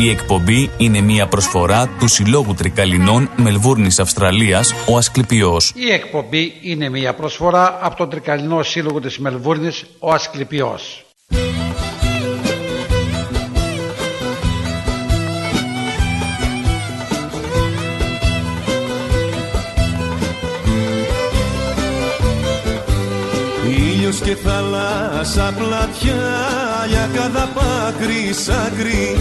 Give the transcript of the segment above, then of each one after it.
Η εκπομπή είναι μια προσφορά του Συλλόγου Τρικαλινών Μελβούρνης Αυστραλίας, ο Ασκληπιός. Η εκπομπή είναι μια προσφορά από τον Τρικαλινό Σύλλογο της Μελβούρνης, ο Ασκληπιός. Ήλιος και θάλασσα πλατιά για cada πάκρη σάκρη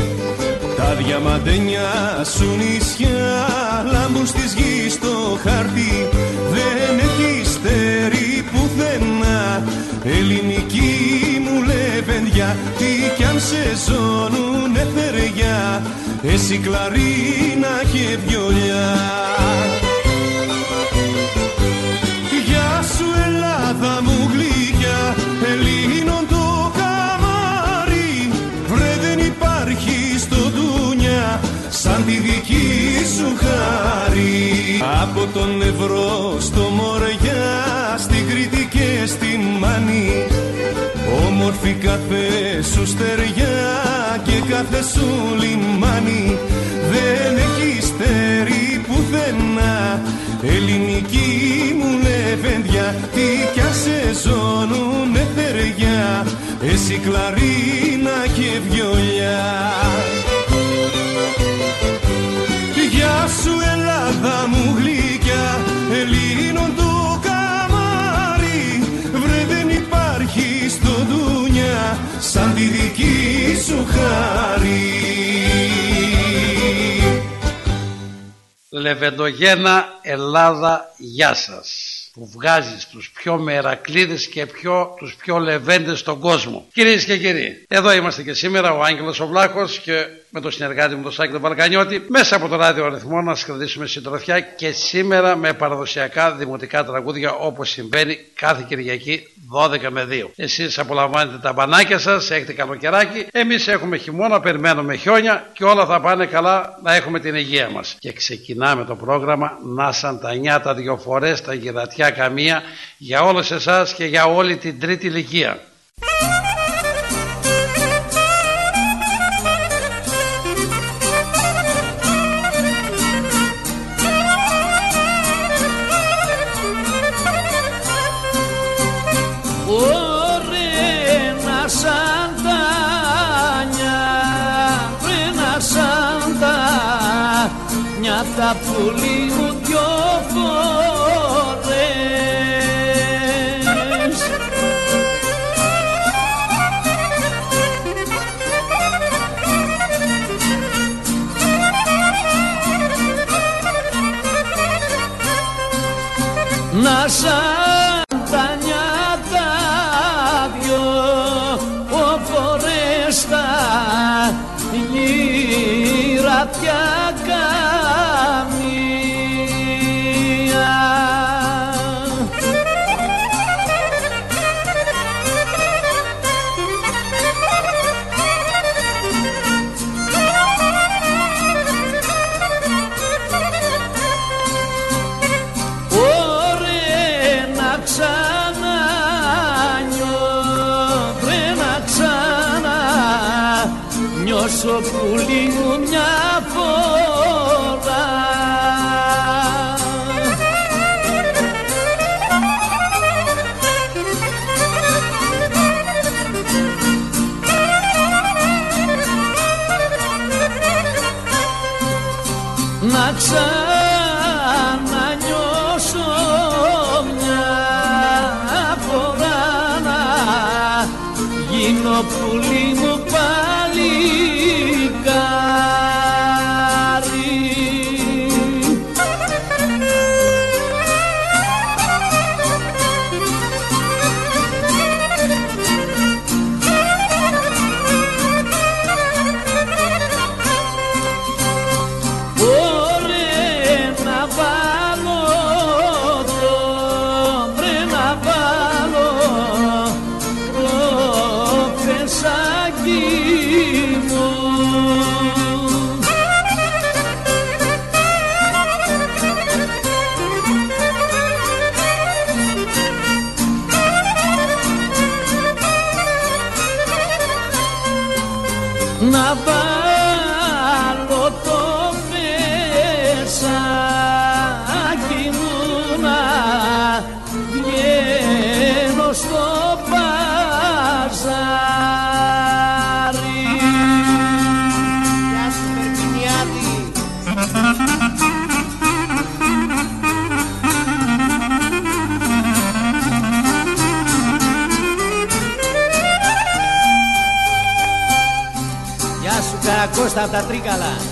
τα διαμαντένια σου νησιά λάμπουν στις γης στο χαρτί δεν έχει στέρι πουθενά. Ελληνική μου λεβενδιά τι κι αν σε ζώνουνε θεριά εσύ κλαρίνα και βιολιά. Γεια σου Ελλάδα μου γλυκιά Ελλήνων Σαν τη δική σου χάρη. Από τον Ευρώ στο Μοριά Στην Κρήτη και στη Μάνη. Όμορφη κάθε σου στεριά και κάθε σου λιμάνι. Δεν έχει στέρι πουθενά. Ελληνική μου λεβένδια Τι κι αν σε ζώνουνε θεριά. Εσύ κλαρίνα και βιολιά Γεια σου Ελλάδα μου γλυκιά. Ελλήνων το καμάρι Βρε δεν υπάρχει στο δουνιά Σαν τη δική σου χάρη. Λεβεντογένα Ελλάδα, γεια σας. Που βγάζεις τους πιο μερακλείδες και πιο, τους πιο λεβέντες στον κόσμο. Κυρίες και κύριοι, εδώ είμαστε και σήμερα ο Άγγελος ο Βλάχος και με τον συνεργάτη μου τον Σάκη τον Βαλκανιώτη μέσα από το ράδιο αριθμό να σας κρατήσουμε συντροφιά και σήμερα με παραδοσιακά δημοτικά τραγούδια όπως συμβαίνει κάθε Κυριακή 12 με 2. Εσείς απολαμβάνετε τα μπανάκια σας, έχετε καλοκαιράκι, εμείς έχουμε χειμώνα, περιμένουμε χιόνια και όλα θα πάνε καλά να έχουμε την υγεία μας. Και ξεκινάμε το πρόγραμμα να σαν τα νιάτα δυο φορές, τα γυρατιά καμία για όλους εσάς και για όλη την τρίτη ηλικία. Κώστα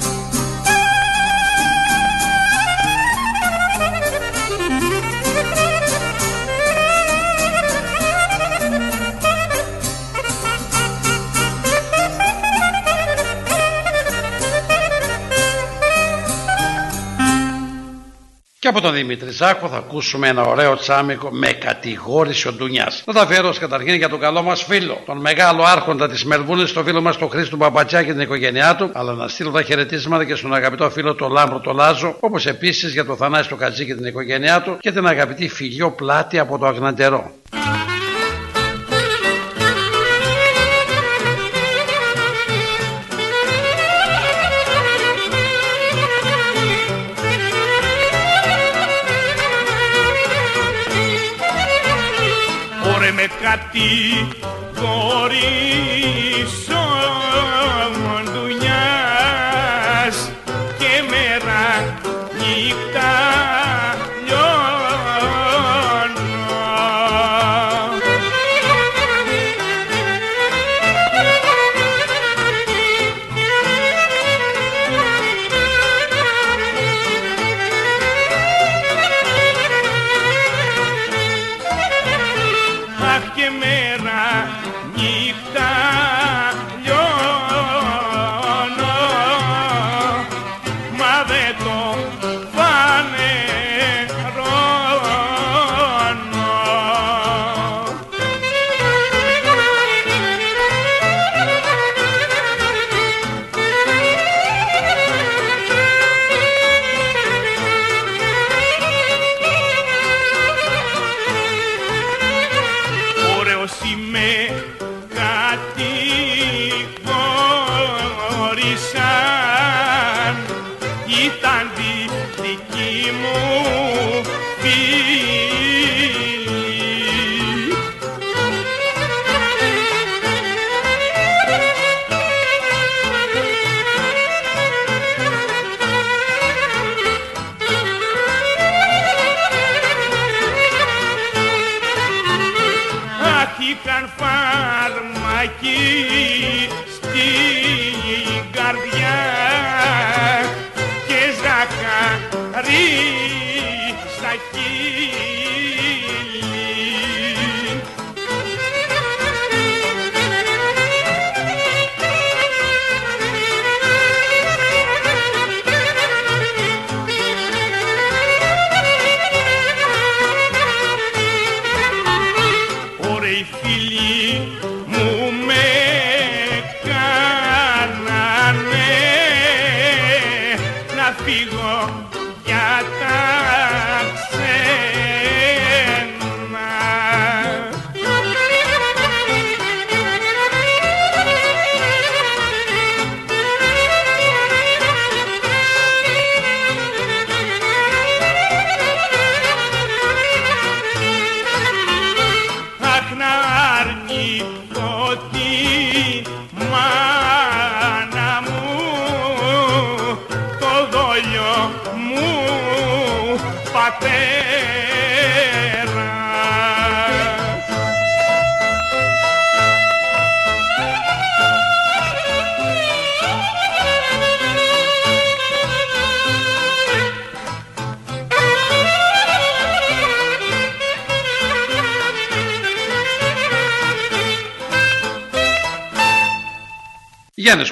Και από τον Δημήτρη Ζάκο θα ακούσουμε ένα ωραίο τσάμικο με κατηγόρησε ο ντουνιάς. Θα τα φέρω καταρχήν για τον καλό μας φίλο, τον μεγάλο άρχοντα της Μελβούρνης, τον φίλο μας τον Χρήστο Μπαμπατσιά και την οικογένειά του, αλλά να στείλω τα χαιρετίσματα και στον αγαπητό φίλο τον Λάμπρο τον Λάζο, όπως επίσης για τον Θανάση τον Κατζή και την οικογένειά του και την αγαπητή φιλιό πλάτη από το Αγναντερό. a ti, Corina.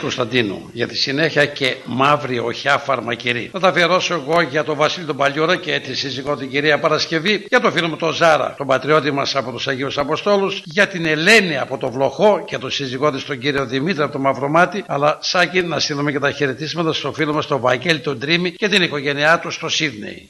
Κωνσταντίνου για τη συνέχεια και μαύρη οχιά φαρμακερή. Θα τα αφιερώσω εγώ για τον Βασίλη τον Παλιούρα και τη σύζυγό την κυρία Παρασκευή, για τον φίλο μου τον Ζάρα, τον πατριώτη μας από τους Αγίους Αποστόλους, για την Ελένη από το Βλοχό και τον σύζυγό της τον κύριο Δημήτρη από το Μαυρομάτι, αλλά σάκι να στείλουμε και τα χαιρετίσματα στο φίλο μας τον Βαγγέλη τον Τρίμη και την οικογένειά του στο Σίδνεϊ.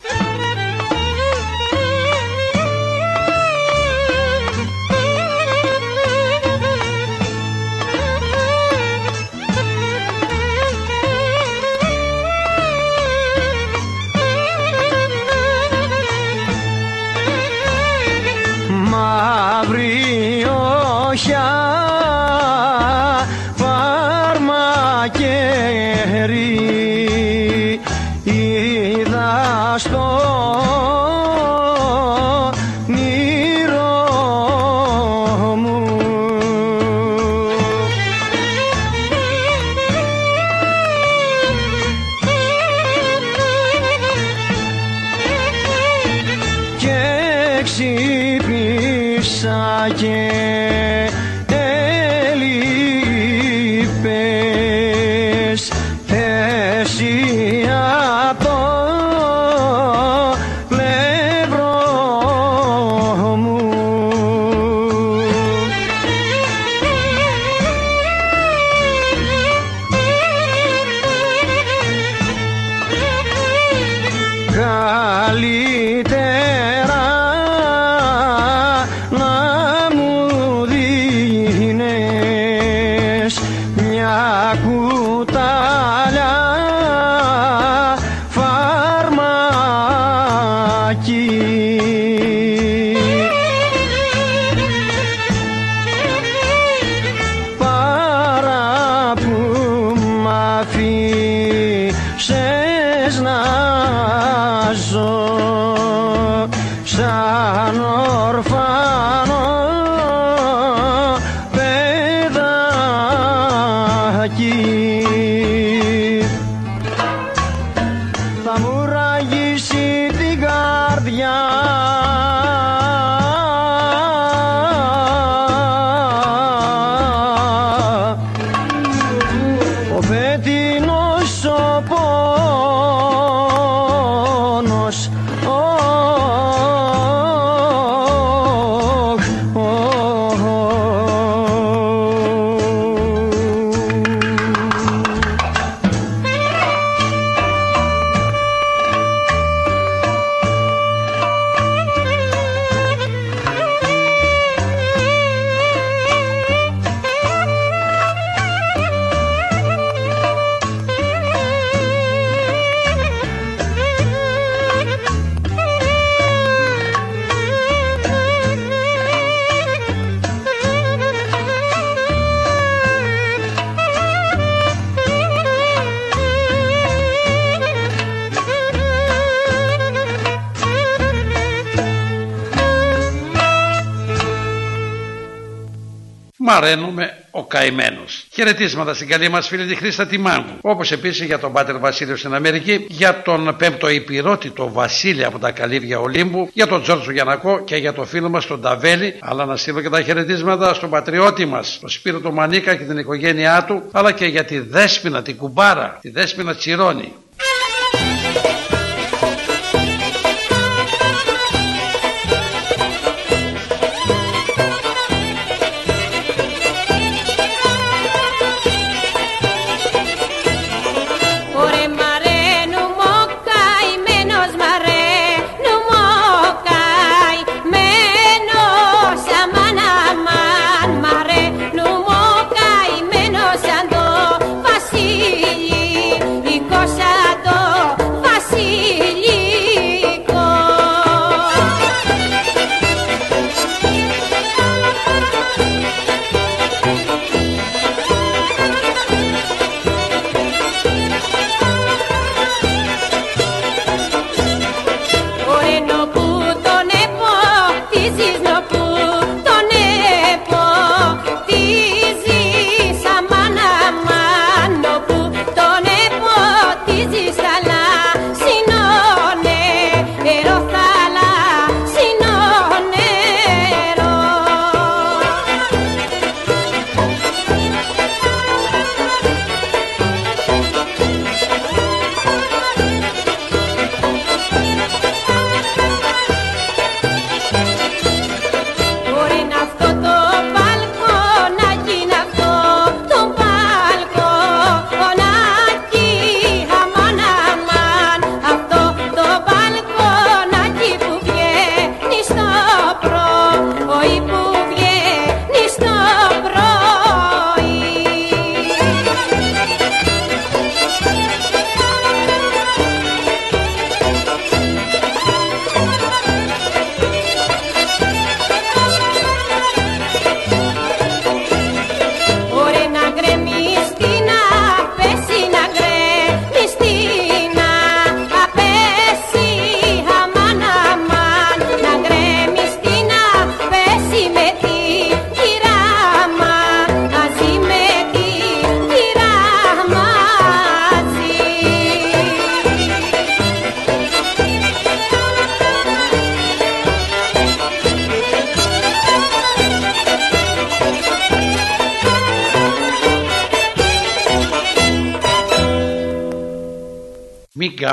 Χαιρετίσματα στην καλή μας φίλη τη Χρήστα Τιμάγκου. Όπως επίσης για τον Πάτερ Βασίλειο στην Αμερική, για τον πέμπτο υπηρώτητο Βασίλη από τα Καλύβια Ολύμπου, για τον Τζόρτζο Γιανακό και για το φίλο μας τον Ταβέλη. Αλλά να στείλω και τα χαιρετίσματα στον πατριώτη μας, τον Σπύρο του Μανίκα και την οικογένειά του, αλλά και για τη Δέσπινα, την Κουμπάρα, τη Δέσπινα Τσιρόνη.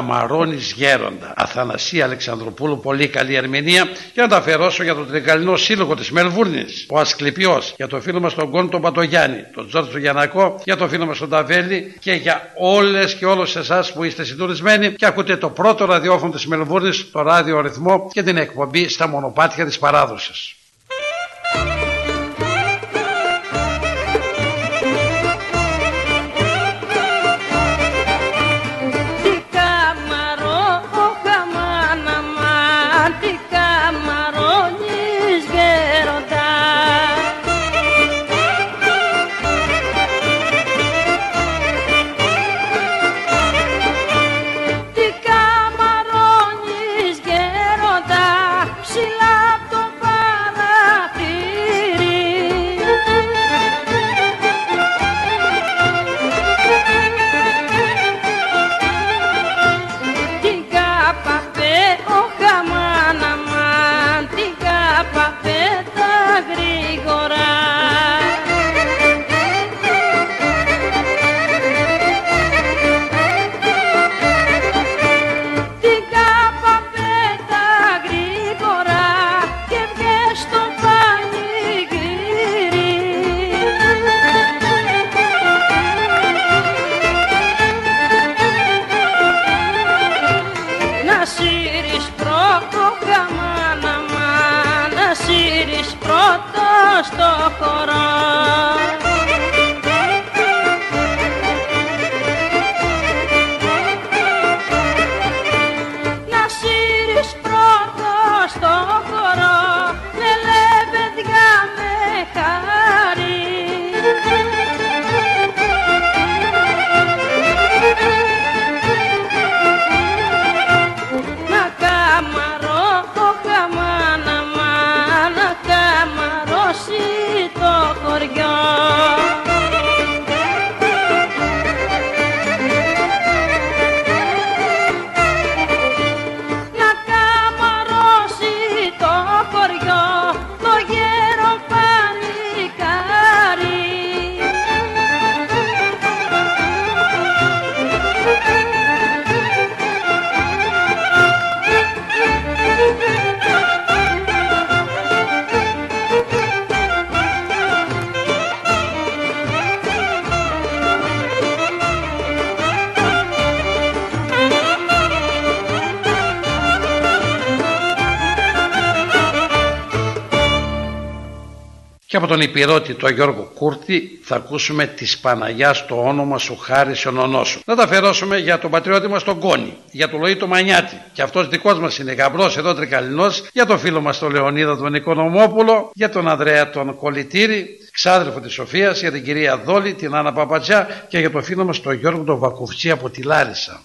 Μη καμαρώνεις γέροντα. Αθανασία Αλεξανδροπούλου, πολύ καλή ερμηνεία. Και να τα αφιερώσω για τον Τρικαλινό Σύλλογο της Μελβούρνης, ο Ασκληπιός, για το φίλο μας τον Κόν τον Πατογιάννη, τον Τζόρτζο Γιανακό, για το φίλο μας τον Ταβέλη και για όλες και όλους εσάς που είστε συντονισμένοι και ακούτε το πρώτο ραδιόφωνο της Μελβούρνης, το ράδιο ρυθμό και την εκπομπή στα μονοπάτια της παράδοσης. Τον υπηρώτη τον Γιώργο Κούρτη θα ακούσουμε τη Παναγιάς το όνομα σου χάρισε ο νονός σου. Να τα αφιερώσουμε για τον πατριώτη μας τον Κόνη, για τον Λοή το Μανιάτη. Και αυτός δικός μας είναι γαμπρός εδώ τρικαλινός, για τον φίλο μας τον Λεωνίδα τον Οικονομόπουλο, για τον Ανδρέα τον Κολυτήρη, ξάδερφο της Σοφίας, για την κυρία Δόλη, την Άννα Παπατζά και για τον φίλο μας τον Γιώργο τον Βακουφτσί από τη Λάρισα.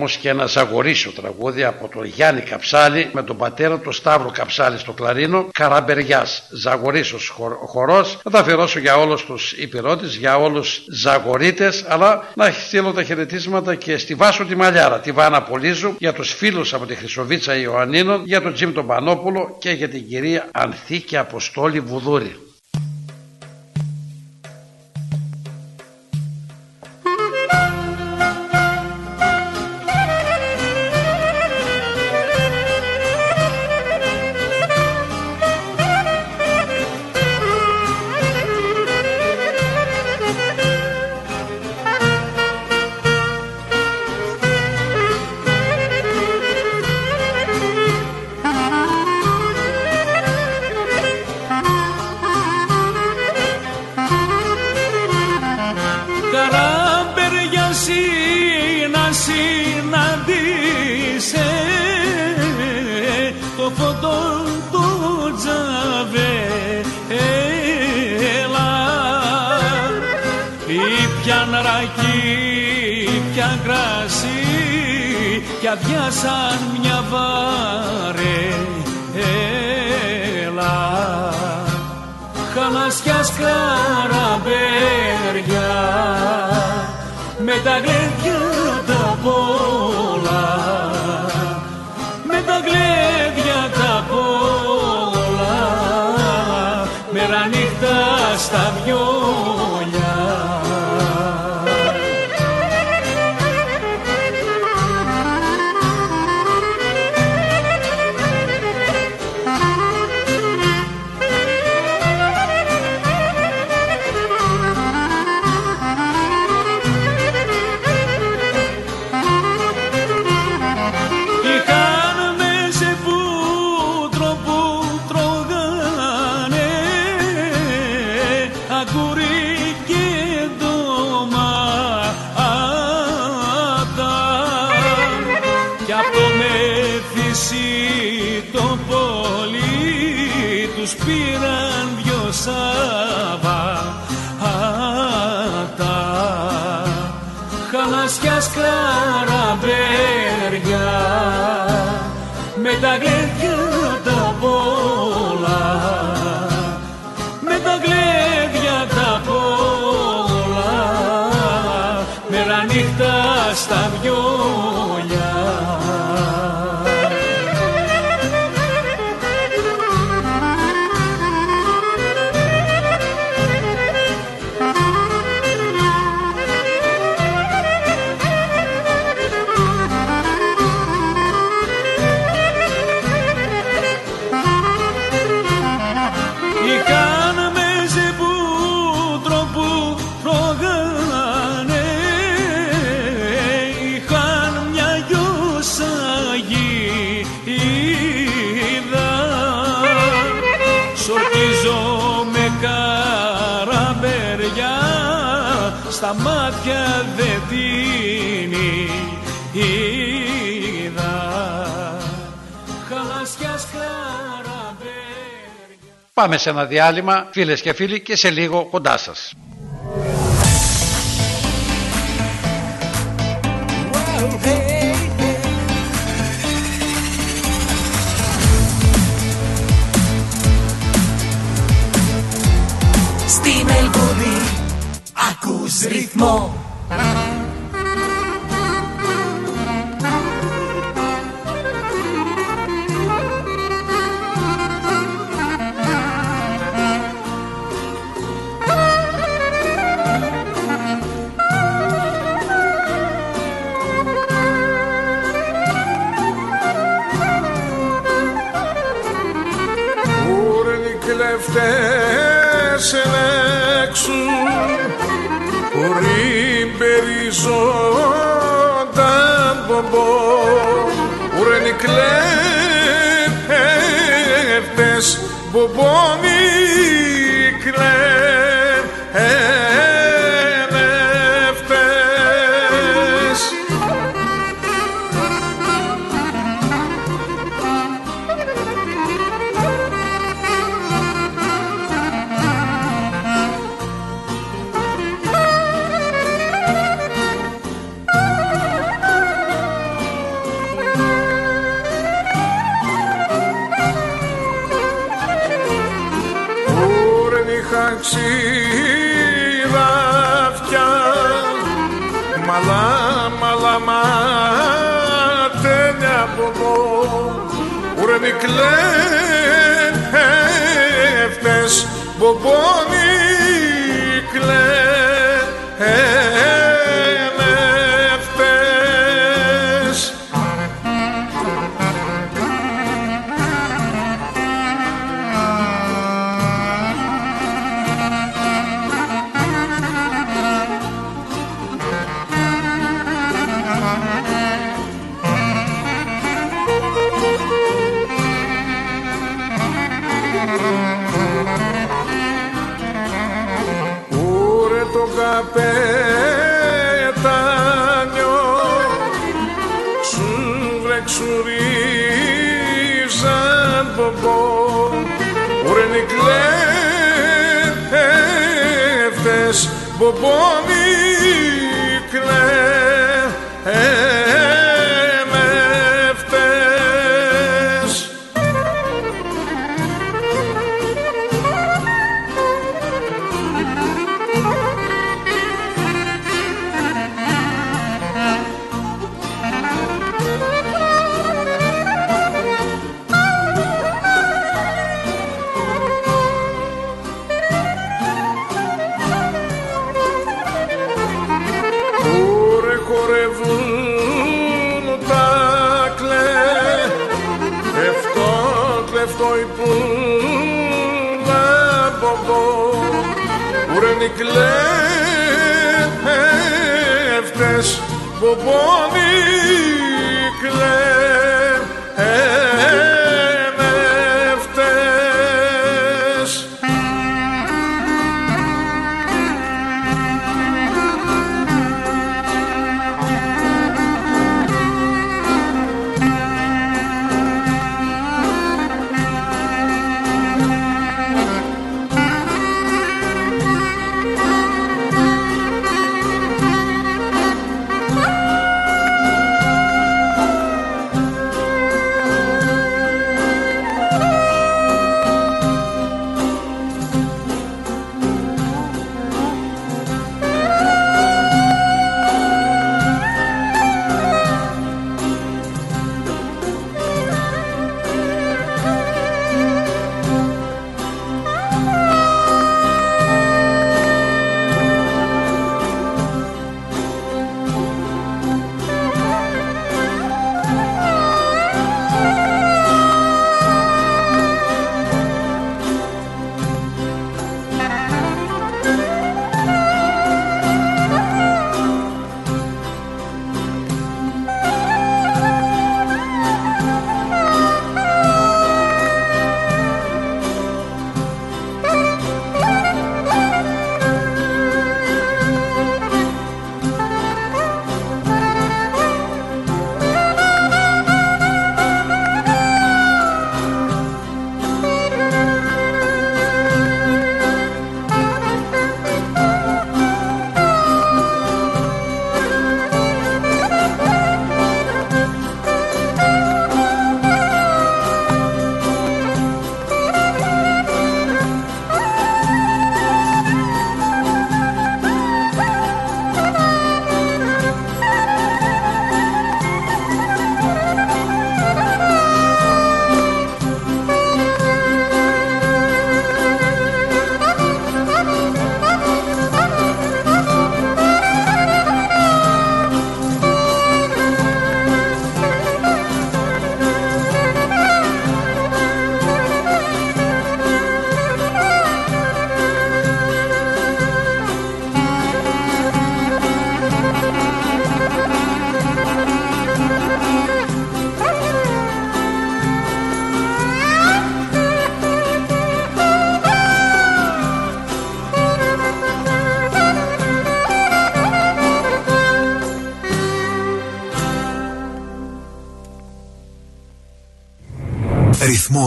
Όμως και ένα ζαγορίσιο τραγούδι από τον Γιάννη Καψάλη με τον πατέρα του Σταύρο Καψάλη στο κλαρίνο Καραμπεριάς, ζαγορίσιος χορ, χορός να τα αφιερώσω για όλους τους υπηρώτες, για όλους ζαγορίτες αλλά να στείλω τα χαιρετίσματα και στη Βάσο τη Μαλιάρα, τη Βάνα Πολύζου για τους φίλους από τη Χρυσοβίτσα Ιωαννίνων, για τον Τζιμ τον Πανόπουλο και για την κυρία Ανθήκη Αποστόλη Βουδούρη. Χαλασιά σκαραμπέρια με τα γλέντια τα πολλά. Με τα γλέντια τα πολλά. Μέρα νύχτα στα βιόλια Πάμε σε ένα διάλειμμα, φίλες και φίλοι, και σε λίγο κοντά σας. Στη Μελβούνι ακούς ρυθμό χαξιδάφια Μαλά, μαλά, ματένια πομπό Ούρνη κλέφτες μπομπόνι κλέφτες κλέφτες κλέφτες μπομπό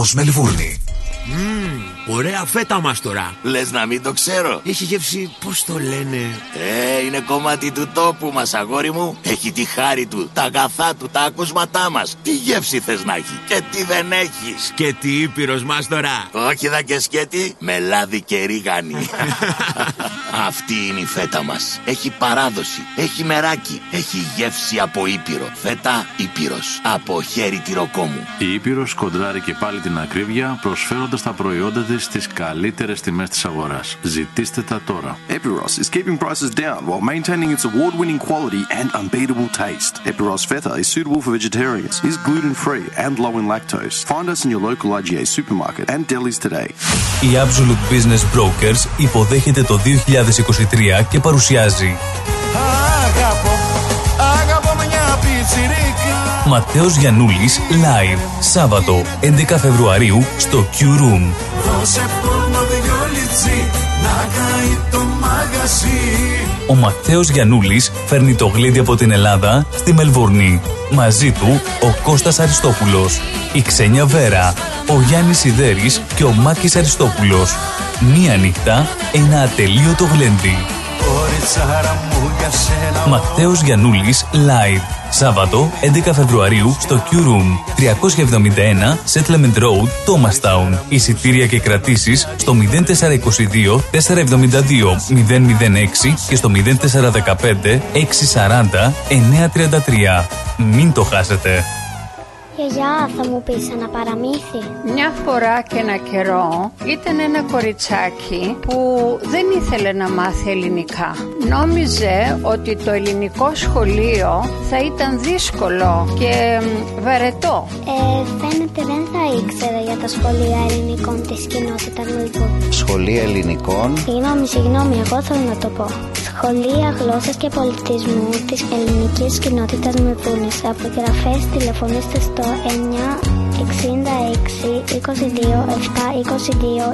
Ρυθμός Μελβούρνη. Ωραία φέτα μας τώρα. Λες να μην το ξέρω. Έχει γεύση, πώς το λένε; Ε, είναι κομμάτι του τόπου μας αγόρι μου. Έχει τη χάρη του, τα αγαθά του, τα ακούσματά μας. Τι γεύση θες να έχει και τι δεν έχεις. Και τι ήπειρος μας τώρα. Όχι δα και σκέτη, με λάδι και ρίγανη. Αυτή είναι η φέτα μας. Έχει παράδοση, έχει μεράκι, έχει γεύση από Ήπειρο. Φέτα Ήπειρος, από χέρι τυροκόμου. Η Ήπειρος κοντράρει και πάλι την ακρίβεια προσφέροντας τα προϊόντα της στις καλύτερες τιμές της αγοράς. Ζητήστε τα τώρα. Epiros is keeping prices down while maintaining its award-winning quality and unbeatable taste. Epiros Feta is suitable for vegetarians, is gluten-free and low in lactose. Find us in your local IGA supermarket and delis today. Η Absolute Business Brokers υποδέχεται το 2023 και παρουσιάζει Αγαπώ, αγαπώ μια πιτσιρίκα Ματέος Γιαννούλης Live Σάββατο 11 Φεβρουαρίου στο Q Room. Δώσε πόνο δυο λιτσί να καεί το μαγαζί Ο Μαθαίος Γιαννούλης φέρνει το γλέντι από την Ελλάδα στη Μελβούρνη. Μαζί του ο Κώστας Αριστόπουλος, η Ξένια Βέρα, ο Γιάννης Σιδέρης και ο Μάκης Αριστόπουλος. Μία νύχτα, ένα ατελείωτο γλέντι. Κοριτσάρα μου για σένα Μαθαίος Γιαννούλης Live. Σάββατο 11 Φεβρουαρίου στο Q Room 371 Settlement Road, Thomastown. Εισιτήρια και κρατήσεις στο 0422 472 006 και στο 0415 640 933. Μην το χάσετε. Γιαγιά, θα μου πεις ένα παραμύθι; Μια φορά και ένα καιρό ήταν ένα κοριτσάκι που δεν ήθελε να μάθει ελληνικά. Νόμιζε ότι το ελληνικό σχολείο θα ήταν δύσκολο και μ, βαρετό. Ε, φαίνεται δεν θα ήξερα για τα σχολεία ελληνικών της κοινότητας Μελβούρνη. Σχολεία ελληνικών; Συγγνώμη, συγγνώμη, εγώ θέλω να το πω. Σχολεία γλώσσας και πολιτισμού της ελληνικής κοινότητας Μελβούρνης. Απογραφές τηλεφωνήστε στο εννιά, εξήντα έξι, είκοσι δύο, εφτά, είκοσι δύο,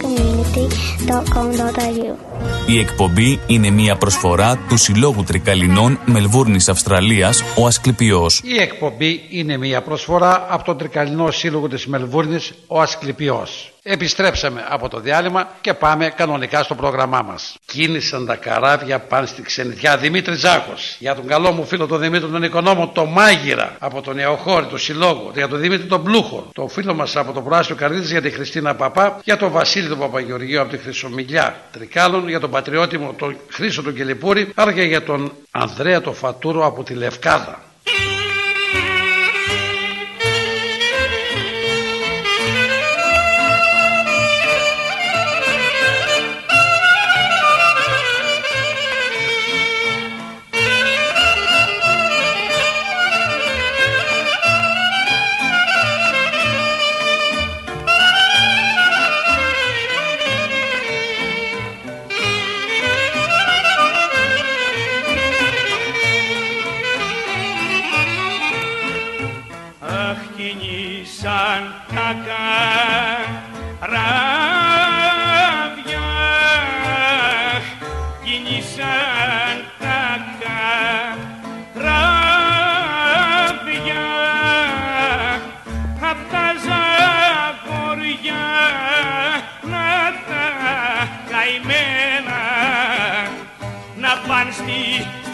community.com.au Η εκπομπή είναι μια προσφορά του Συλλόγου Τρικαλινών Μελβούρνης Αυστραλίας, ο Ασκληπιός. Η εκπομπή είναι μια προσφορά από τον Τρικαλινό Σύλλογο της Μελβούρνης, ο Ασκληπιός. Επιστρέψαμε από το διάλειμμα και πάμε κανονικά στο πρόγραμμά μας. Κίνησαν τα καράβια πάνω στη ξενιτιά Δημήτρη Ζάκος. Για τον καλό μου φίλο τον Δημήτρη τον Οικονόμο, το Μάγειρα από τον Νεοχώρη, το Συλλόγο. Για τον Δημήτρη τον Πλούχο. Το φίλο μας από το Προάσιο Καρδίτης για τη Χριστίνα Παπά. Για τον Βασίλη τον Παπαγεωργίου από τη Χρυσομιλιά Τρικάλων. Για τον πατριώτη μου τον Χρήσο τον Κελιπούρη. Άρα και για τον Ανδρέα τον Φατούρο από τη Λευκάδα.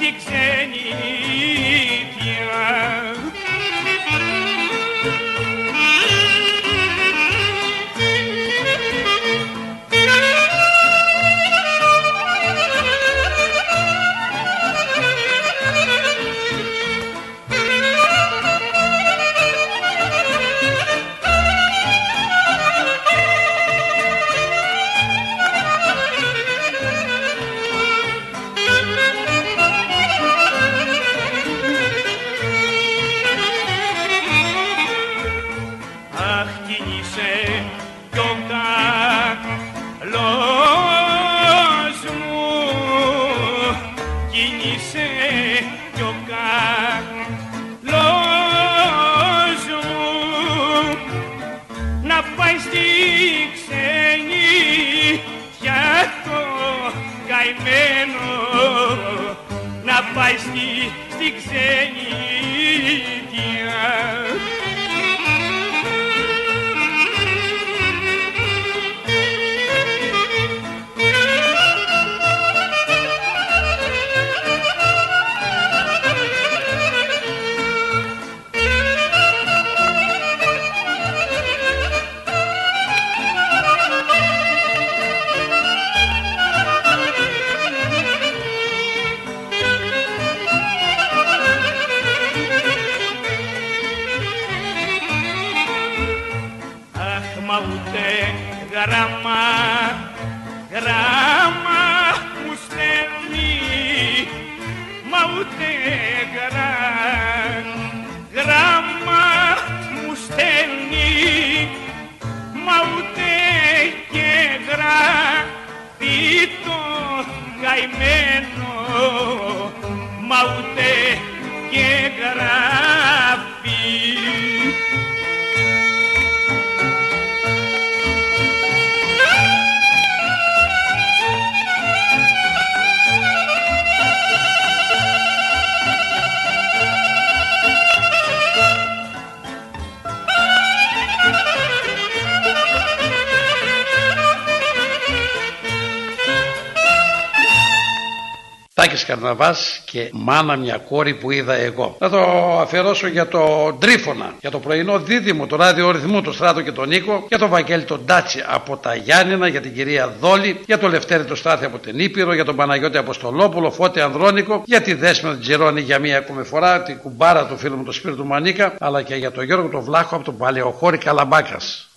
Στη και μάνα μια κόρη που είδα εγώ. Θα το αφιερώσω για το Τρίφωνα, για το πρωινό δίδυμο, το ράδιο ρυθμού, το Στράτο και τον Νίκο, για τον Βαγγέλη τον Τάτσι από τα Γιάννηνα, για την κυρία Δόλη, για τον Λευτέρη τον Στάθη από την Ήπειρο, για τον Παναγιώτη Αποστολόπουλο, Φώτη Ανδρώνικο, για τη Δέσμη τον Τζιρόνι για μία ακόμη φορά, την κουμπάρα του φίλου μου τον Σπύρο του Μανίκα, αλλά και για τον Γιώργο τον Βλάχο από τον Παλαιοχώρη Καλαμπάκας.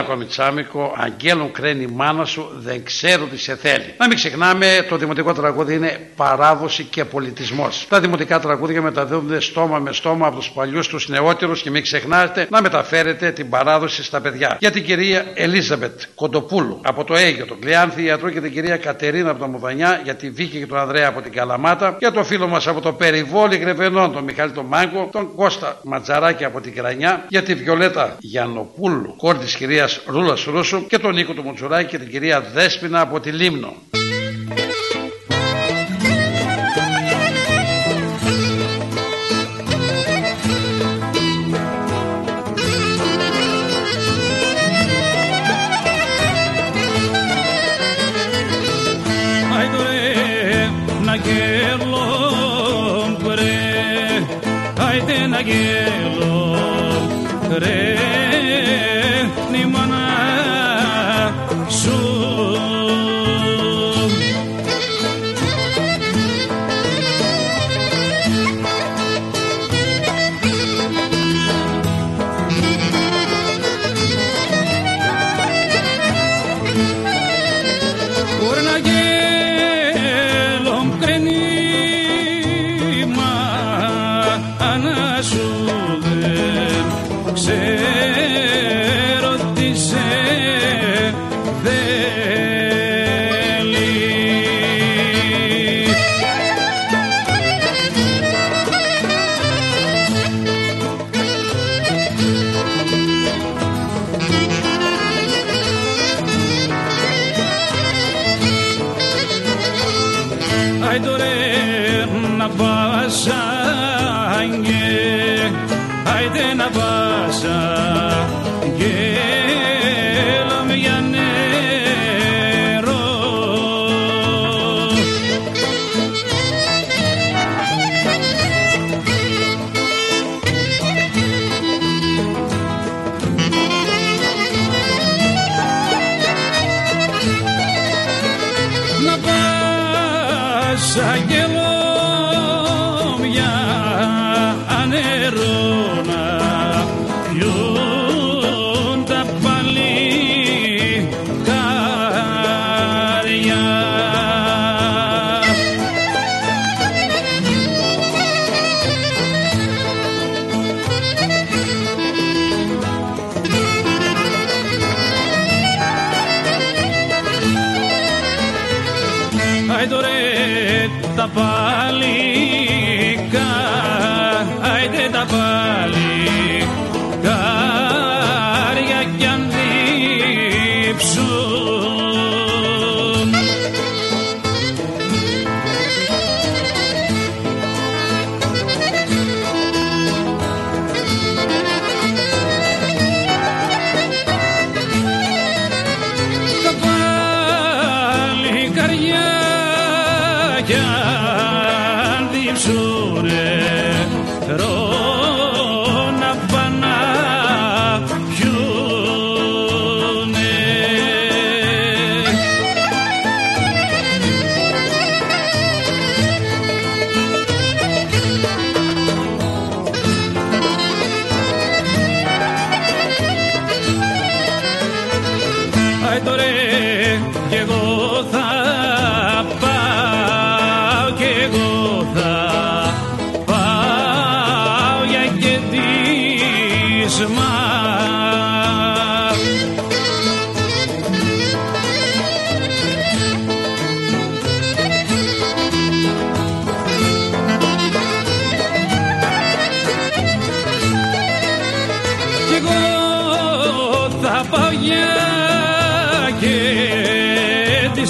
Ένα ακόμη τσάμικο, Αγγέλων κραίνει η μάνα σου, δεν ξέρω τι σε θέλει. Να μην ξεχνάμε, το δημοτικό τραγούδι είναι παράδοση και πολιτισμός. Τα δημοτικά τραγούδια μεταδίδονται στόμα με στόμα από τους παλιούς τους νεότερους και μην ξεχνάτε να μεταφέρετε την παράδοση στα παιδιά. Για την κυρία Ελίζαμπετ Κοντοπούλου από το Αίγιο, τον Κλειάνθη Ιατρό και την κυρία Κατερίνα από τα Μουδανιά, για τη Βίκη και τον Ανδρέα από την Καλαμάτα, για το φίλο μας από το Περιβόλι Γρεβενών, τον Μιχάλη τον Μάγκο, τον Κώστα Ματζαράκη από την Κρανιά, για τη Βιολέτα Γιανοπούλου, κόρη της κυρίας Ρούλας Ρούσου και τον Νίκο του Μουτσουράκη και την κυρία Δέσπινα από τη Λίμνο.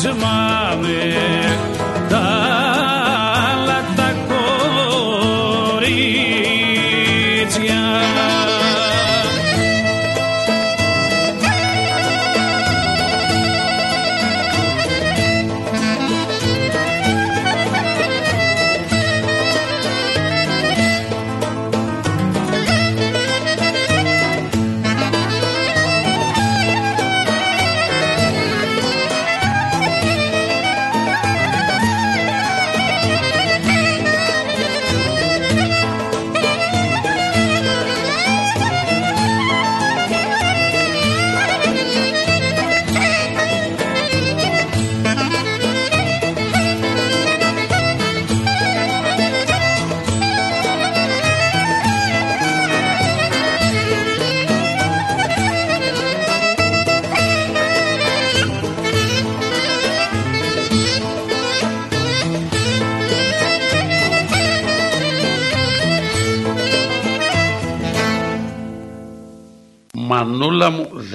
Κεντήσμα με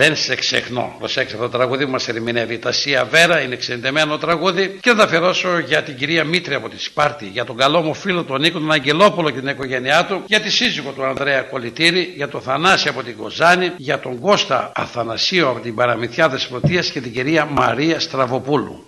δεν σε ξεχνώ. Προσέξτε αυτό το τραγούδι που μας ερμηνεύει. Η Τασία Βέρα είναι εξεντεμένο τραγούδι και θα αφιερώσω για την κυρία Μήτρη από τη Σπάρτη, για τον καλό μου φίλο τον Νίκο τον Αγγελόπουλο και την οικογένειά του, για τη σύζυγο του Ανδρέα Κολυτήρη, για τον Θανάση από την Κοζάνη, για τον Κώστα Αθανασίου από την Παραμυθιά Δεσποτείας και την κυρία Μαρία Στραβοπούλου.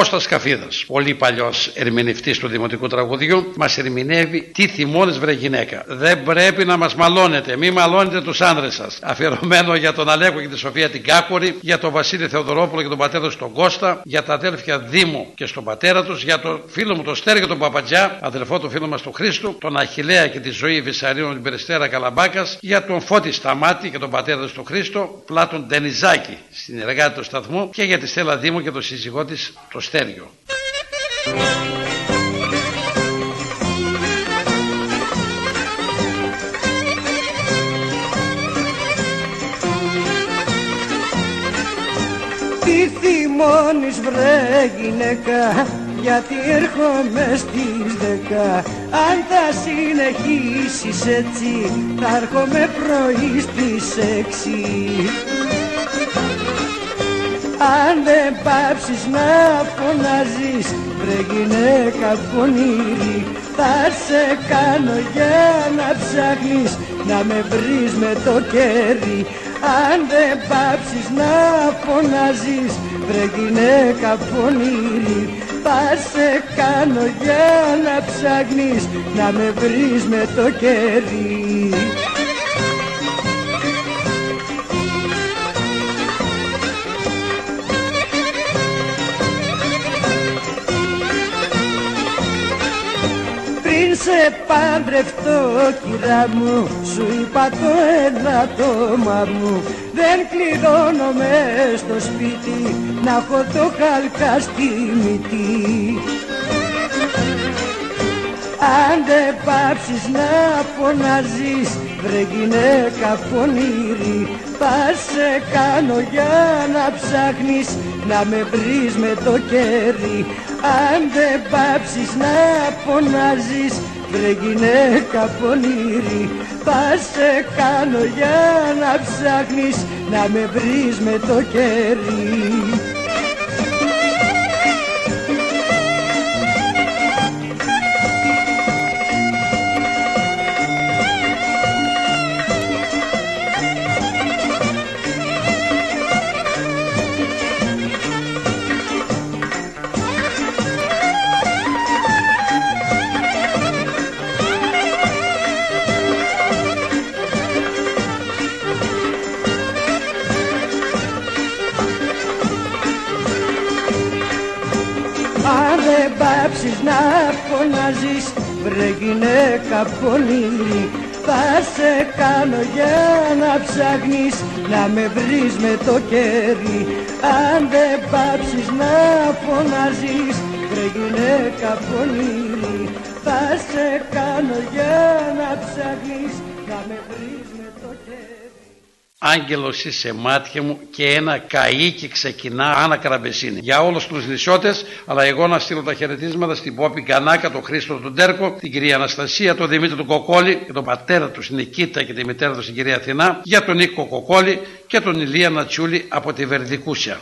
Κώστας Καφίδας, πολύ παλιός ερμηνευτής του δημοτικού τραγουδιού, μας ερμηνεύει «Τι θυμώνεις βρε γυναίκα». Δεν πρέπει να μας μαλώνετε, μη μαλώνετε τους άνδρες σας. Αφιερωμένο για τον Αλέκο και τη Σοφία την Κάκορη, για τον Βασίλη Θεοδωρόπουλο και τον πατέρα τους τον Κώστα, για τα αδέλφια Δήμου και στον πατέρα τους, για τον φίλο μου τον Στέργιο τον Παπατζιά, αδελφό του φίλου μας του Χρήστου, τον Αχιλέα και τη ζωή Βυσσαρίνου την Περιστέρα Καλαμπάκας, για τον Φώτη Σταμάτη και τον πατέρα τους Χρήστο, Πλάτων Ντενιζάκη, συνεργάτη του σταθμού και για τη Στέλλα Δήμου και τον σύζυγό της, το Στέργιο. Τι θυμώνεις βρε γυναίκα γιατί έρχομαι στις δέκα Αν θα συνεχίσεις έτσι θα έρχομαι πρωί στις έξι Αν δεν πάψεις να φωνάζεις βρε γυναίκα πονήρη θα σε κάνω για να ψάχνεις να με βρεις με το κέρι. Αν δεν πάψεις να φωνάζεις βρε γυναίκα πονήρη θα σε κάνω για να ψάχνεις να με βρεις με το κέρι σε παντρευτώ κυρά μου Σου είπα το ένα το μου. Δεν κλειδώνω μες στο σπίτι Να έχω το χαλκά στη μύτη. Αν δεν πάψεις να φωνάζεις Βρε γυναίκα πονήρη Θα σε κάνω για να ψάχνεις Να με βρεις με το κέρι. Αν δεν πάψεις να φωνάζεις Βρε γυναίκα πονήρη Θα σε κάνω για να ψάχνεις Να με βρεις με το κέρι πάψεις να φωνάζεις Βρε γυναίκα πονήρη Θα σε κάνω για να ψάχνεις Να με βρεις με το κέρι Αν δεν πάψεις να φωνάζεις Βρε γυναίκα πονήρη Θα σε κάνω για να ψάχνεις Άγγελος είσαι μάτια μου και ένα καΐκι ξεκινά Άννα Καραμπεσίνη. Για όλους τους νησιώτες, αλλά εγώ να στείλω τα χαιρετίσματα στην Πόπη Κανάκα, τον Χρήστο τον Τέρκο, την κυρία Αναστασία, τον Δημήτρη τον Κοκόλη και τον πατέρα τους Νικήτα και τη μητέρα τους την κυρία Αθηνά, για τον Νίκο Κοκόλη και τον Ηλία Νατσούλη από τη Βερδικούσια.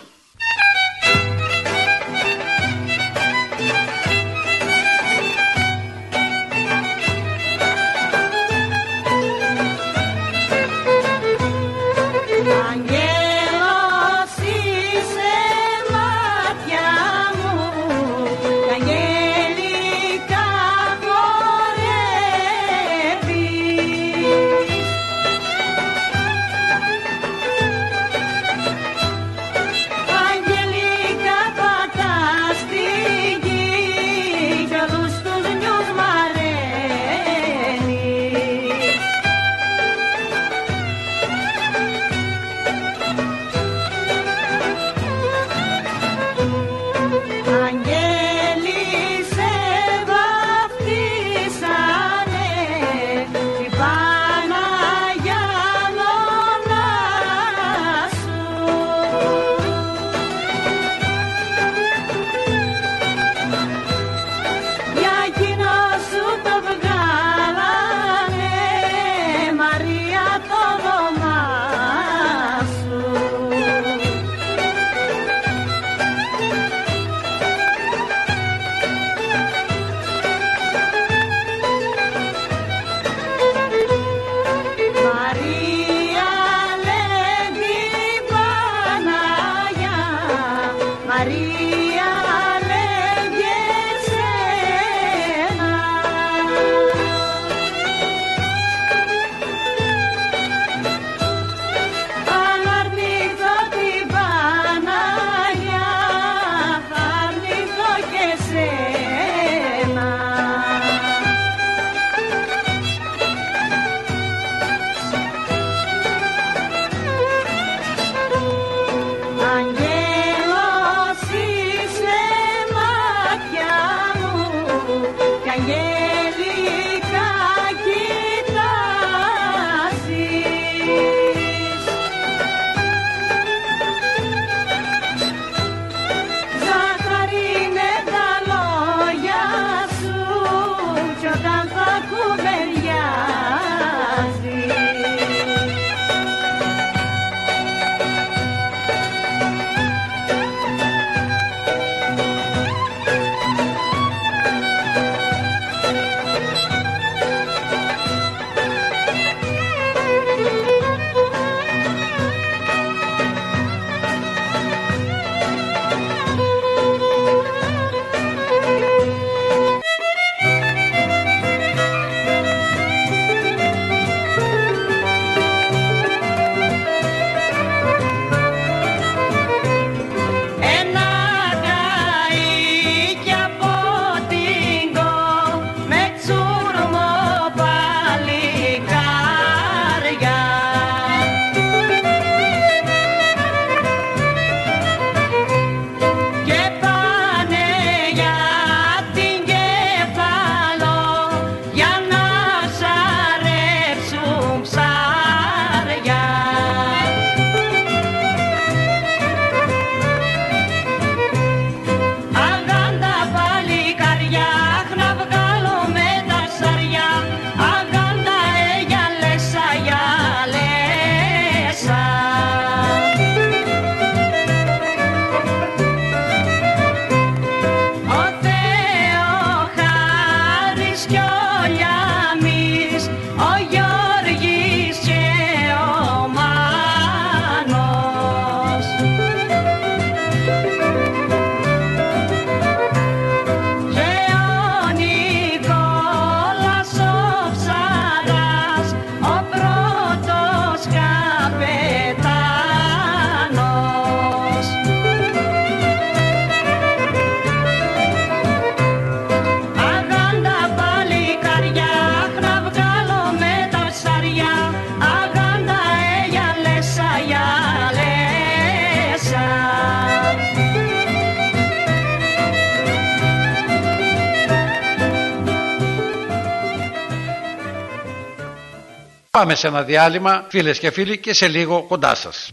Πάμε σε ένα διάλειμμα, φίλες και φίλοι, και σε λίγο κοντά σας.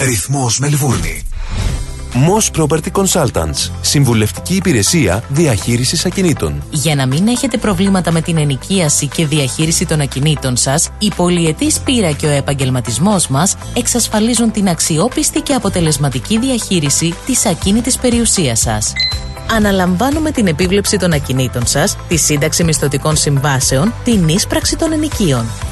Ρυθμός Μελβούρνη. Moss Property Consultants. Συμβουλευτική υπηρεσία διαχείρισης ακινήτων. Για να μην έχετε προβλήματα με την ενοικίαση και διαχείριση των ακινήτων σας, η πολυετής πείρα και ο επαγγελματισμός μας εξασφαλίζουν την αξιόπιστη και αποτελεσματική διαχείριση της ακίνητης περιουσίας σας. Αναλαμβάνουμε την επίβλεψη των ακινήτων σας, τη σύνταξη μισθωτικών συμβάσεων, την ίσπραξη των ενοικίων.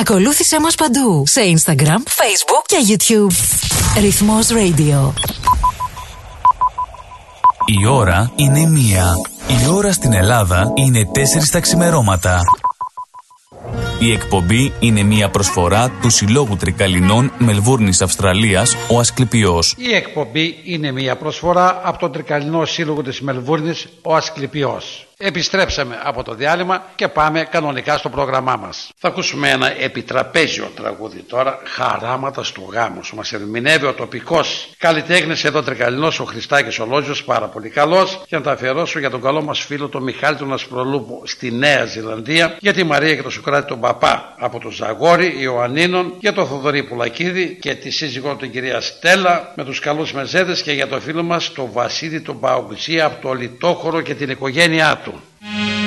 Ακολούθησέ μας παντού σε Instagram, Facebook και YouTube. Ρυθμός Radio. Η ώρα είναι μία. Η ώρα στην Ελλάδα είναι 4 τα ξημερώματα. Η εκπομπή είναι μια προσφορά του Συλλόγου Τρικαλινών Μελβούρνης Αυστραλίας, ο Ασκληπιός. Η εκπομπή είναι μια προσφορά από τον Τρικαλινό Σύλλογο της Μελβούρνης, ο Ασκληπιός. Επιστρέψαμε από το διάλειμμα και πάμε κανονικά στο πρόγραμμά μας. Θα ακούσουμε ένα επιτραπέζιο τραγούδι τώρα, χαράματα του γάμου. Μας ερμηνεύει ο τοπικός καλλιτέχνης εδώ τρικαλινός, ο Χριστάκης Ολόζιος, πάρα πολύ καλός. Και να τα αφιερώσω για τον καλό μας φίλο τον Μιχάλη του Νασπρολούπου στη Νέα Ζηλανδία, για τη Μαρία και τον Σουκράτη τον Παπά από το Ζαγόρι Ιωαννίνων, για τον Θοδωρή Πουλακίδη και τη σύζυγό του την κυρία Στέλλα με τους καλούς μεζέδες και για το φίλο μας τον Βασίλη τον Παουτζή από το Λιτόχωρο και την οικογένειά του. Άιντε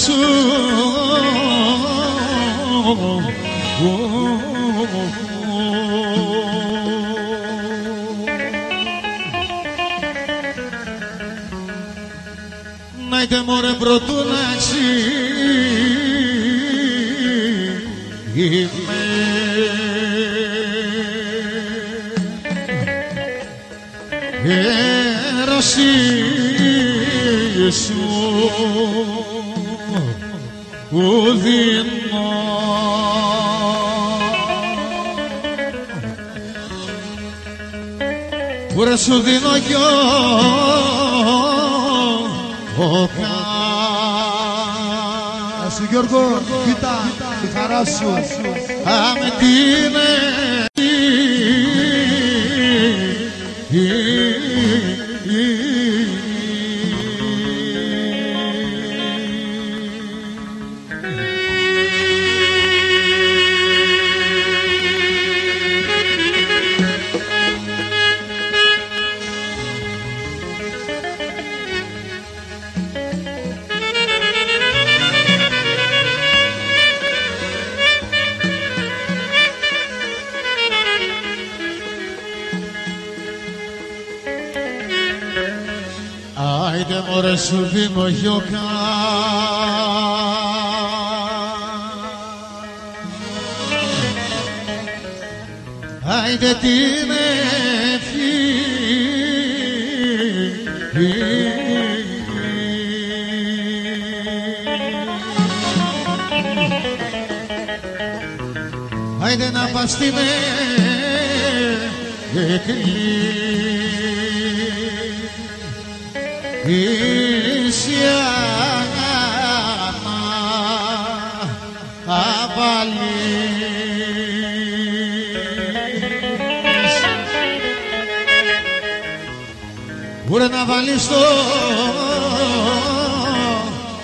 στο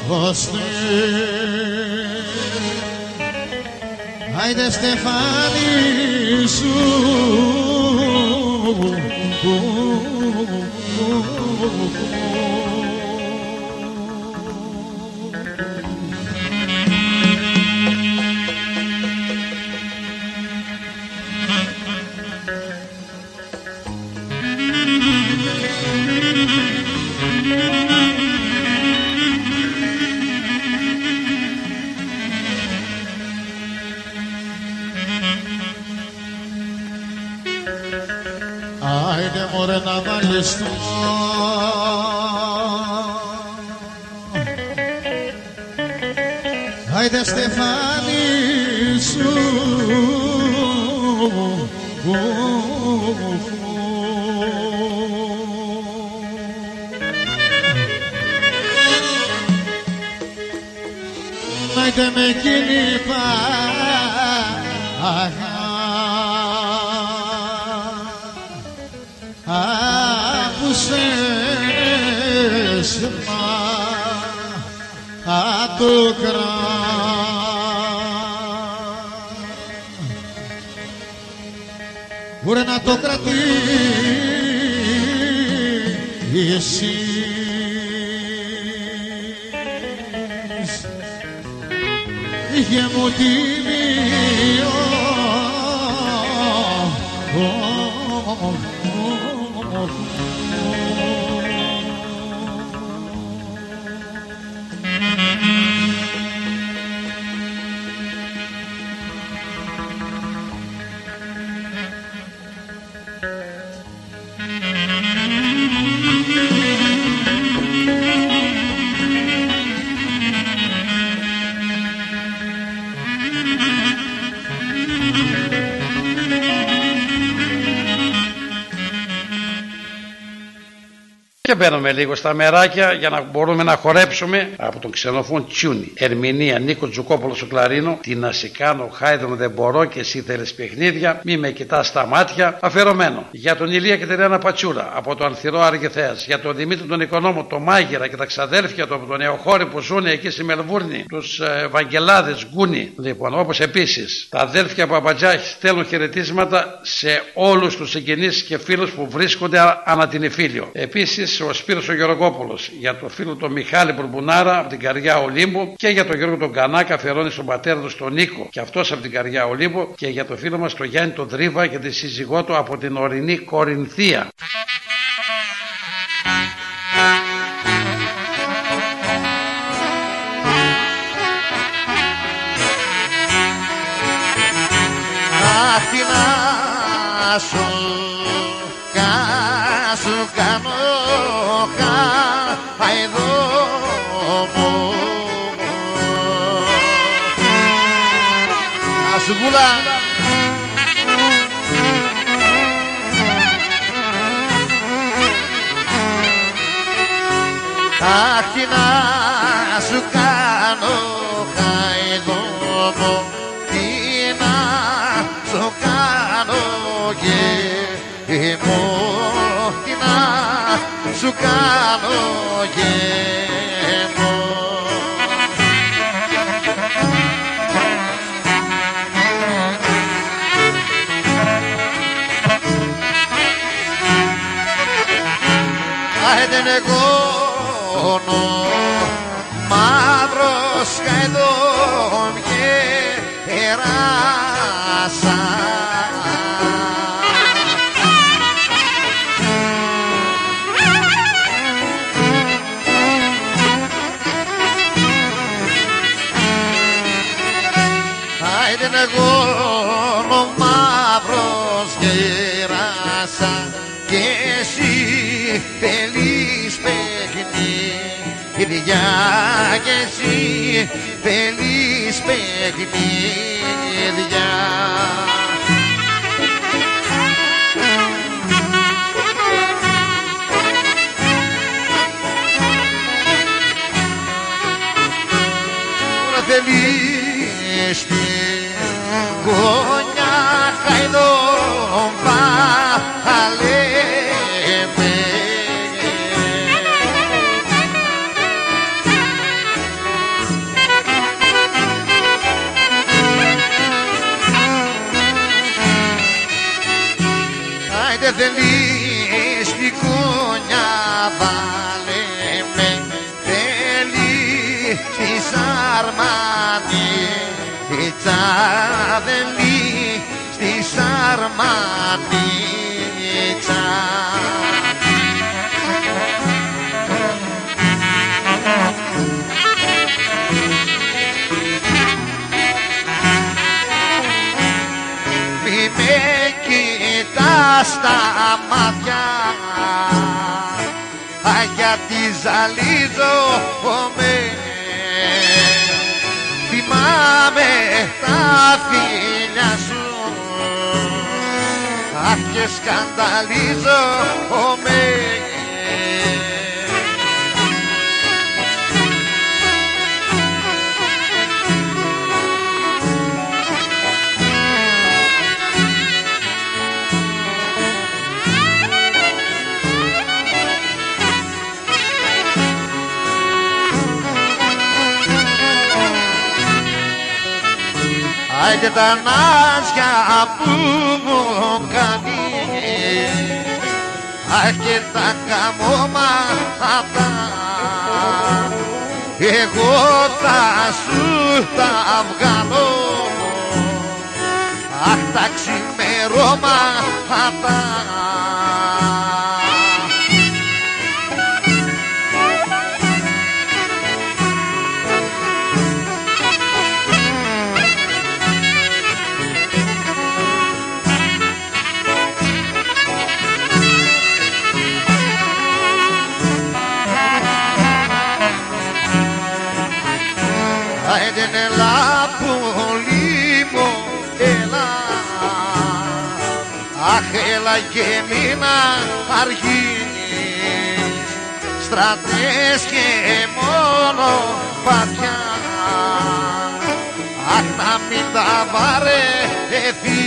οστέ Άιντε στεφάνι σου Άιντε μπαίνουμε λίγο στα μεράκια για να μπορούμε να χορέψουμε από τον ξενοφών Τσιούνι. Ερμηνεία Νίκο Τζουκόπολο στο κλαρίνο. Τι να σε κάνω, χάιδρον δεν μπορώ και εσύ θέλεις παιχνίδια. Μη με κοιτάς στα μάτια. Αφαιρωμένο. Για τον Ηλία και την Ρένα Πατσούρα από το Ανθυρό Αργηθέα. Για τον Δημήτρη τον Οικονόμο, το Μάγειρα και τα ξαδέρφια του από τον Νεοχώρη που ζουν εκεί στη Μελβούρνη. Τους ε, Βαγγελάδες Γκούνι. Λοιπόν, όπως επίσης τα αδέρφια Παπατζάχης στέλνουν χαιρετίσματα σε όλους τους συγγενείς και φίλους που βρίσκονται ανά την Ιφίλιο. Επίσης ο Σπύρος ο Γεωργόπουλος για το φίλο του Μιχάλη Μπουρμπουνάρα από την καρδιά Ολύμπου και για τον Γιώργο τον Κανάκα αφιερώνει στον πατέρα του τον Νίκο και αυτός από την καρδιά Ολύμπου και για το φίλο μας τον Γιάννη τον Δρίβα και τη σύζυγό του από την ορεινή Κορινθία. Αχ τι να σου Αχ τι να σου κάνω χαϊδό μου. Τι να σου κάνω και μου Τι να σου κάνω γέμο Άιντεν εγώ μαύρος καηδόν και εράσας παιχνίδια και εσύ θέλεις παιχνίδια. Τώρα θέλεις την γωνιά χαϊδόν παλέμε βάλε με θέλει στη σαρμανή η τσάδελη στη σαρμανίτσα Μη με κοιτάς στα μάτια γιατί ζαλίζομαι Θυμάμαι τα φίλια σου. Αχ και σκανδαλίζομαι Άιντε τα νάσια που μου κάνει. Αχ και τα καμώματα Εγώ θα σου τα βγάλω. Αχ τα ξημερώματα Αχ έλα και μην αργείς Στρατές και μόνο παθιά Αχ να μην τα βαρεθείς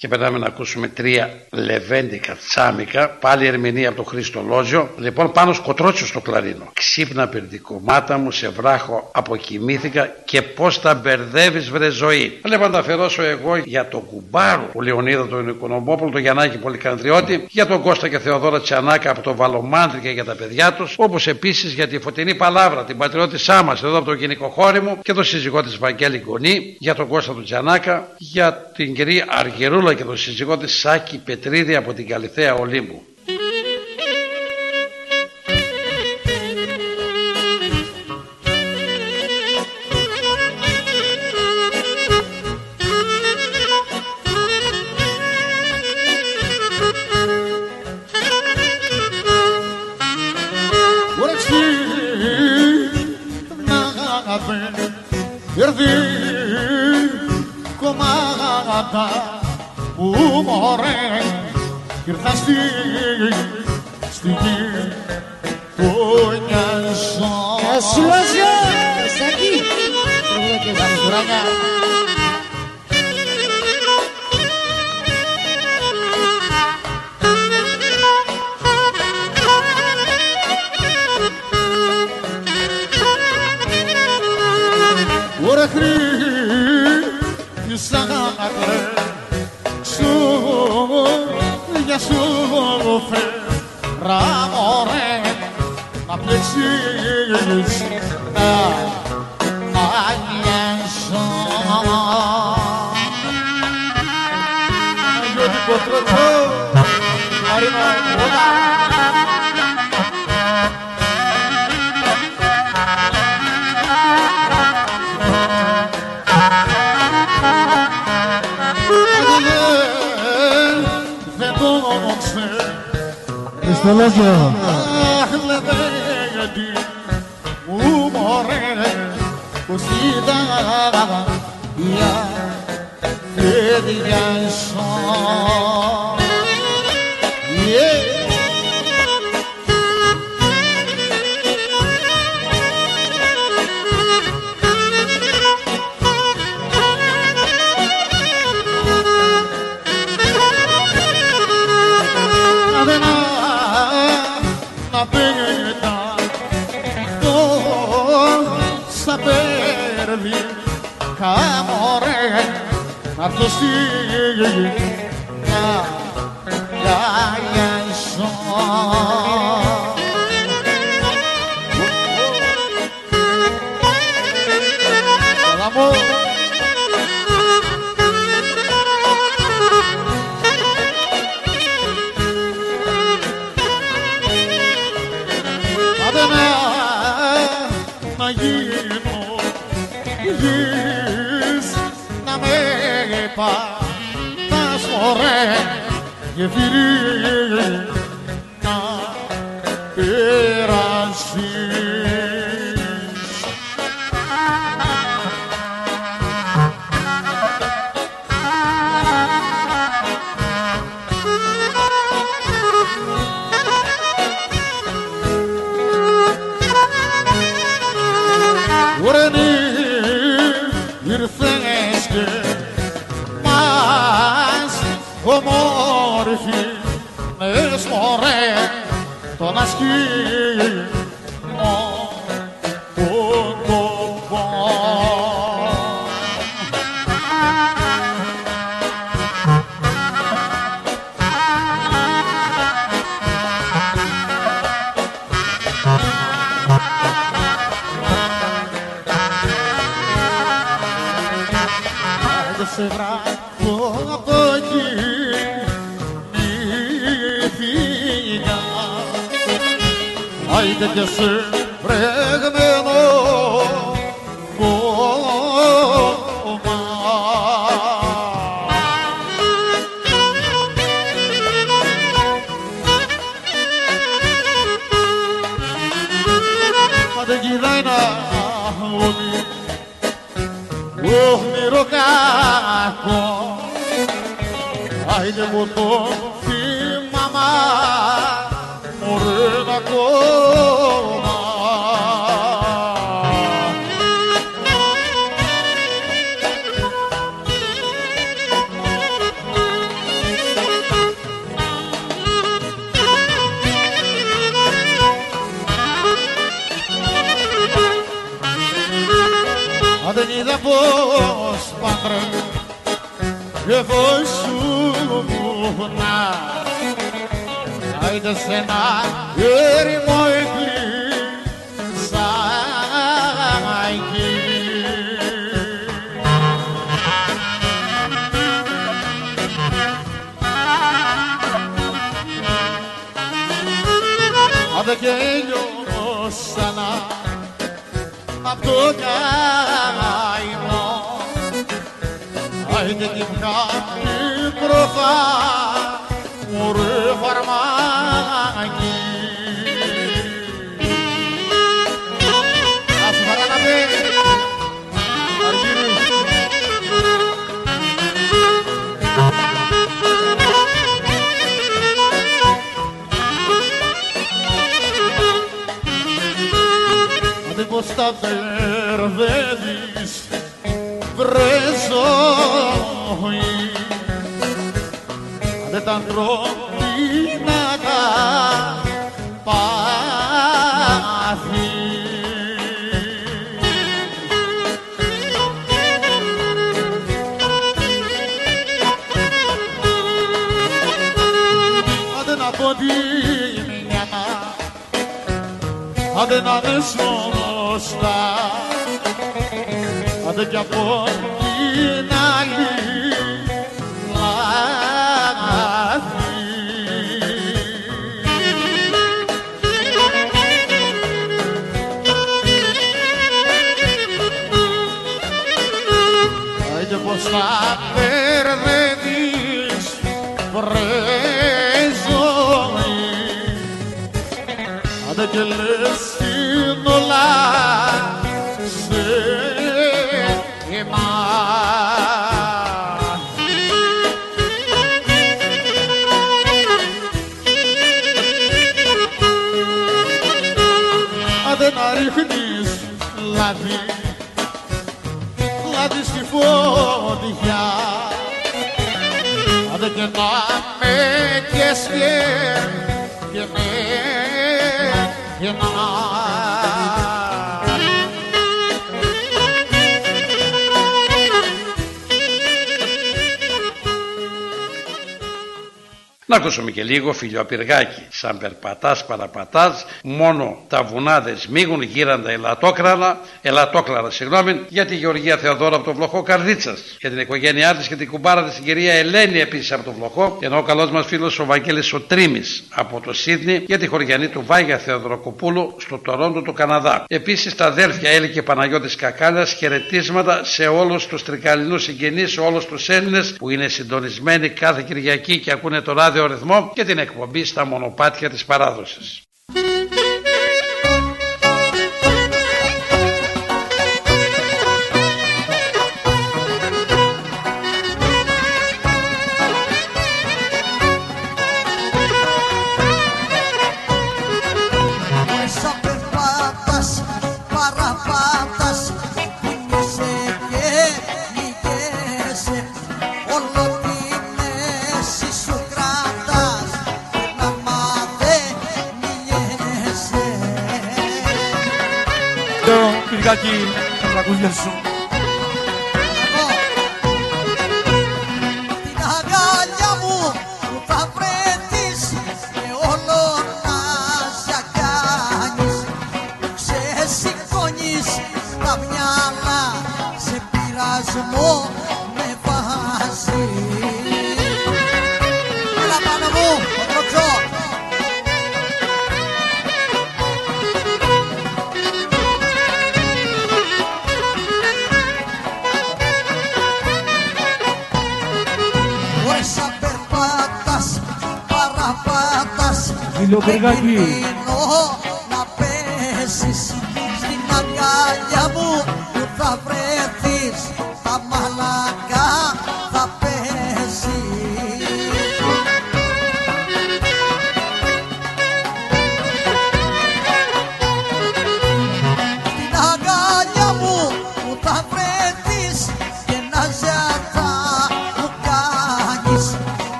Και περνάμε να ακούσουμε τρία λεβέντικα τσάμικα, πάλι ερμηνεία από τον Χρήστο Λόζιο. Λοιπόν, πάνω σκοτρότσιο στο κλαρίνο. Ξύπνα περδικομάτα μου, σε βράχο αποκοιμήθηκα και πώς τα μπερδεύεις βρε ζωή. Λοιπόν, τα αφιερώσω εγώ για τον κουμπάρο, ο Λεωνίδα τον Οικονομόπουλο, τον Γιαννάκη Πολυκανδριώτη, για τον Κώστα και Θεοδόρα Τσιανάκα από το Βαλομάντρη και για τα παιδιά τους, όπως επίσης για τη φωτεινή παλάβρα, την πατριώτησά μα εδώ από το γενικό χώρι μου και τον σύζυγό της Βαγγέλη Γκονή, για τον Κώστα του Τσιανάκα, για την κυρία Αργερούλα και τον σύζυγό της Σάκη Πετρίδη από την Καλυθέα Ολύμπου. Φέρα μωρέ να πλέξεις να όμορφη μες σμωρέ τον ασκή Άιντε και εγώ σου βουνά. Άιντε σε ένα έρημο Άντε και λιώσανα απ' το καημό Άιντε την κάνει κροφά μωρέ φαρμάκι. Να σου παραλαβεί Αργύρι Άντε πως τα μπερδεύεις βρες ζωή. Δεν τα ανθρώπινα τα πάθη. Άντε να πω τη μια Άντε να με σωστά Άντε κι από την άλλη καίσαι και με γεννάς Να ακούσουμε και λίγο φιλιοπυργάκι. Σαν περπατάς παραπατάς, μόνο τα βουνά δεν σμίγουν, γύραντα ελατόκρανα, ελατόκλαρα, συγγνώμη, για τη Γεωργία Θεοδόρα από το βλοχό Καρδίτσας. Για την οικογένειά της και την κουμπάρα της, την κυρία Ελένη επίσης από το βλοχό. Ενώ ο καλός μας φίλος ο Βαγγέλης ο Τρίμης από το Σίδνη για τη χωριανή του Βάγια Θεοδροκοπούλου στο Τορόντο του Καναδά. Επίσης τα αδέρφια Έλλη και Παναγιώτης Κακάλιας χαιρετίσματα σε όλους τους τρικαλινούς συγγενείς, σε όλους τους Έλληνες που είναι συντονισμένοι κάθε Κυριακή και ακούνε το ράδιο ρυθμό και την εκπομπή στα μονοπάτια της παράδοσης. Anderson.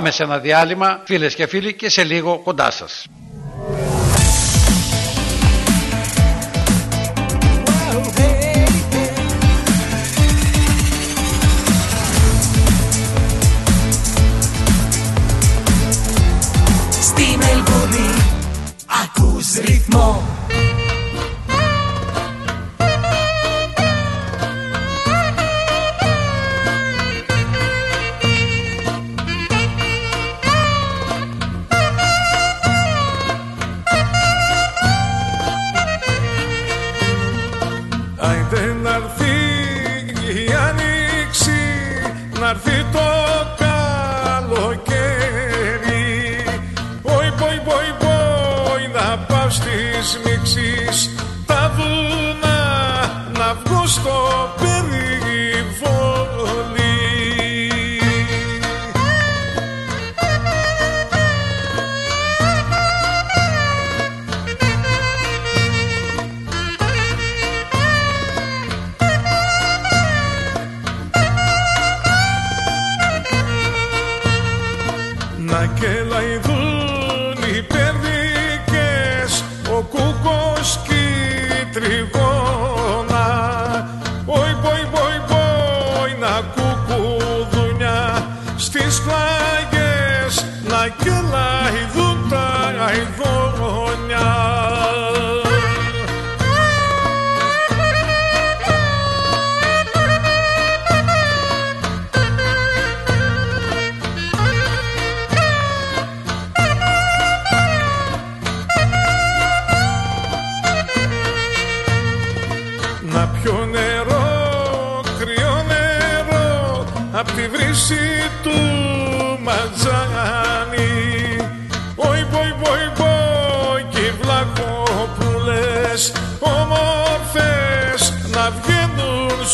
Πάμε σε ένα διάλειμμα φίλες και φίλοι και σε λίγο κοντά σας. Τα αηδόνια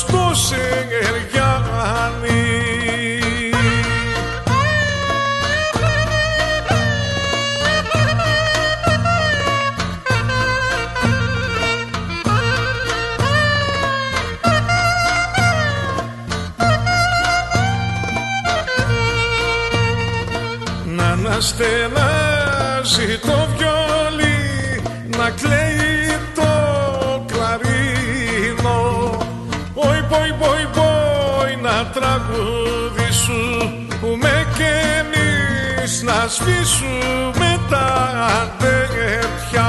βγαίνουν Να σβήσουμε τα αδέρφια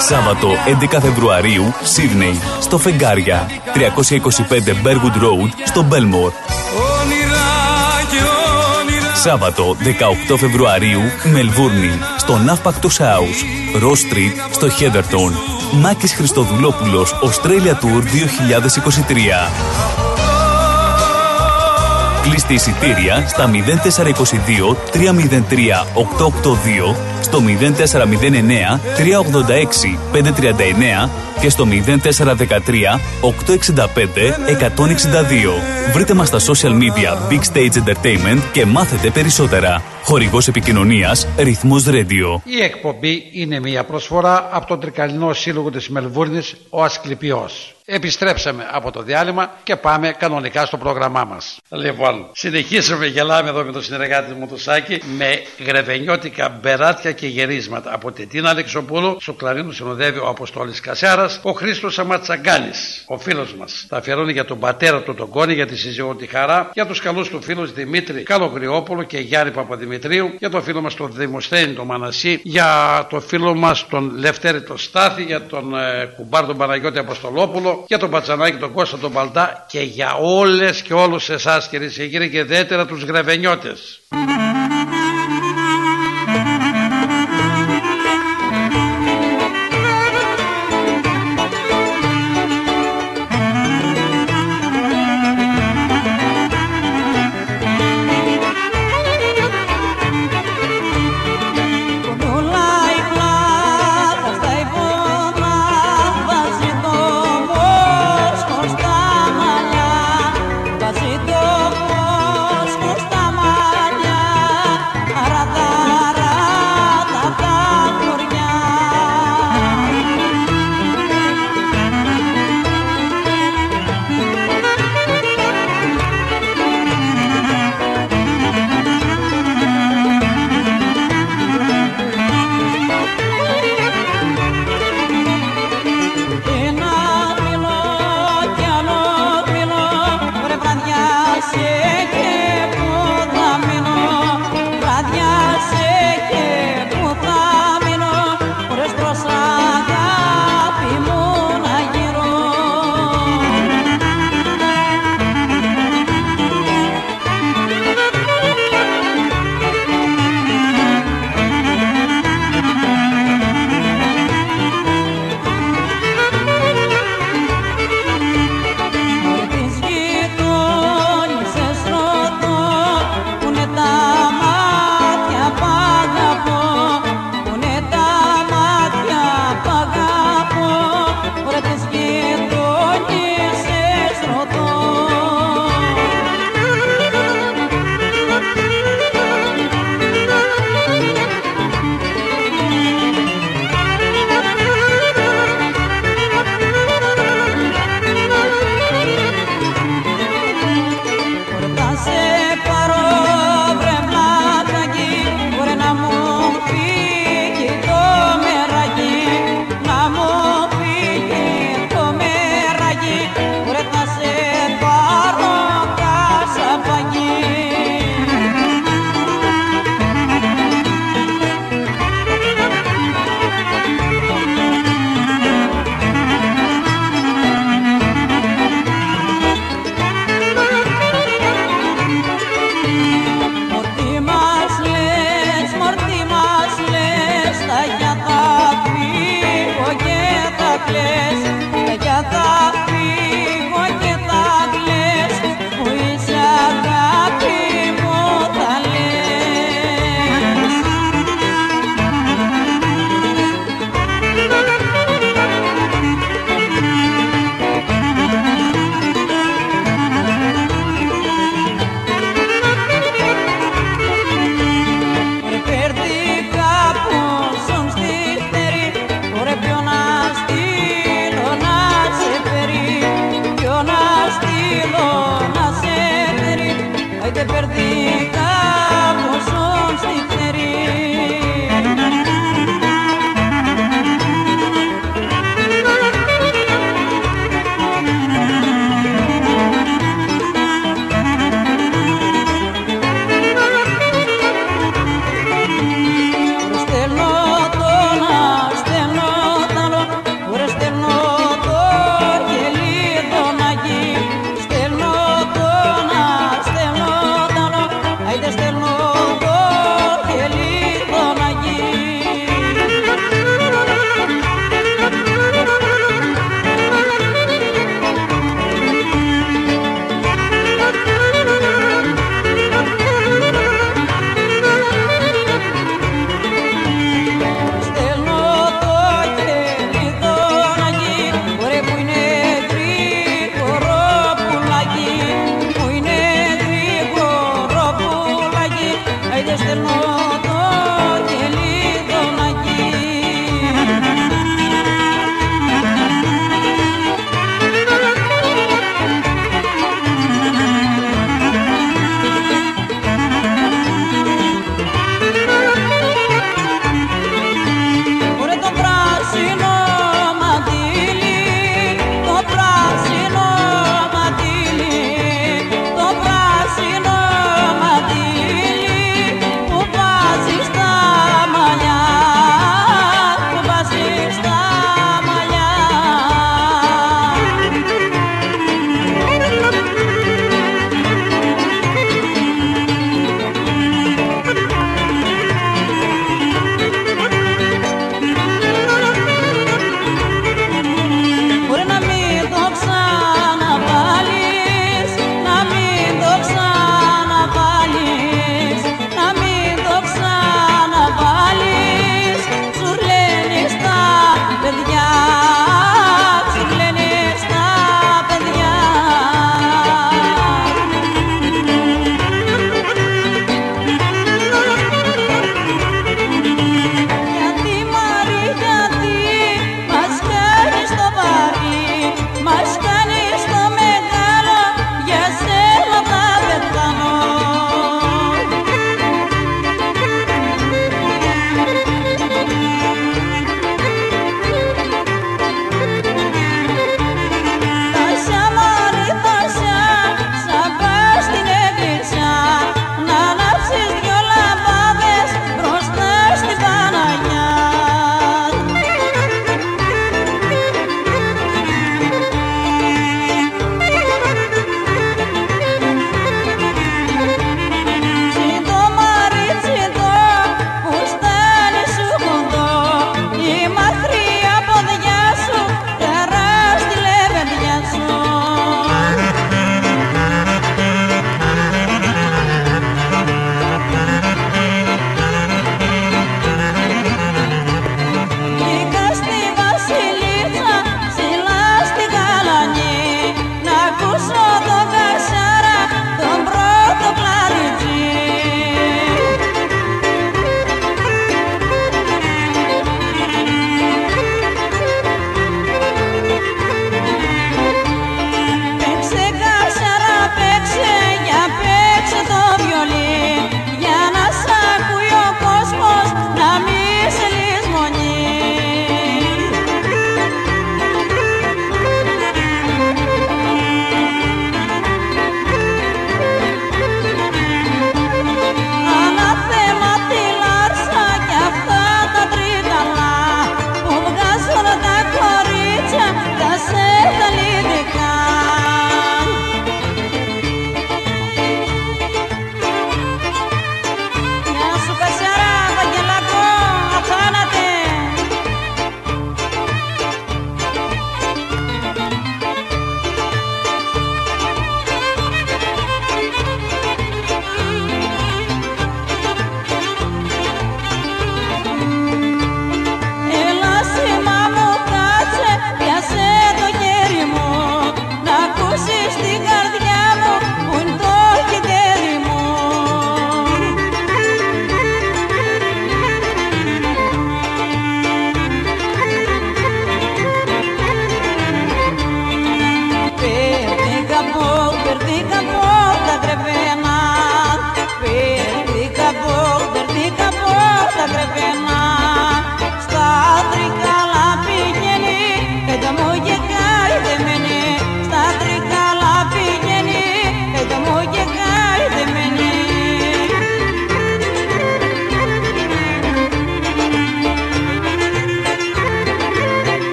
Σάββατο 11 Φεβρουαρίου, Σίδνεϊ, στο Φεγγάρια, 325 Bergwood Road, στο Μπέλμορ. Όνειρα και όνειρα Σάββατο 18 Φεβρουαρίου, Μελβούρνη, στο Ναύπακτος House, Ross Street, στο Χέδερτον. Μάκης Χριστοδουλόπουλος, Australia Tour 2023. Κλείστε εισιτήρια στα 0422 303 882, στο 0409 386 539 και στο 0413 865 162. Βρείτε μας στα social media Big Stage Entertainment και μάθετε περισσότερα. Χορηγός επικοινωνίας Ρυθμός Radio. Η εκπομπή είναι μια προσφορά από τον Τρικαλινό Σύλλογο της Μελβούρνης, ο Ασκληπιός. Επιστρέψαμε από το διάλειμμα και πάμε κανονικά στο πρόγραμμά μας. Λοιπόν, συνεχίσουμε, γελάμε εδώ με τον συνεργάτη μου του Σάκη με γρεβενιώτικα μπεράτια και γερίσματα. Από την Τίνα Αλεξοπούλου, στο κλαρίνο συνοδεύει ο Αποστόλης Κασιάρας, ο Χρήστος Αματσαγκάνης, ο φίλος μας. Τα αφιερώνει για τον πατέρα του τον Κόνη, για τη σύζυγό τη Χαρά, για τους καλούς του φίλους Δημήτρη Καλογριόπουλο και Γιάννη Παπαδημητρίου, για τον φίλο μας τον Δημοσθένη τον Μανασί, για το φίλο μας τον Λευτέρη τον Στάθη, για τον ε, κουμπάρ τον Παναγιώτη Αποστολόπουλο, για τον Πατσανάκη τον Κώστα τον Παλτά και για όλες και όλους εσάς κυρίες και κύριοι και ιδιαίτερα τους γρεβενιώτες.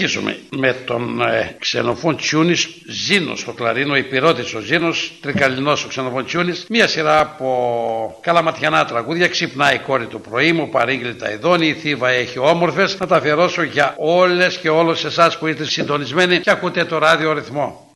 Συνεχίζουμε με τον ε, ξενοφών Τσιούνης Ζήνος στο κλαρίνο, υπηρώτης ο Ζήνος, τρικαλινός ο ξενοφών Τσιούνης, μια σειρά από καλαματιανά τραγούδια, ξυπνάει η κόρη του πρωί μου, παρήγγειλε τα ειδώνει, η θύβα έχει όμορφες, να τα αφιερώσω για όλες και όλους εσάς που είστε συντονισμένοι και ακούτε το ράδιο ρυθμό.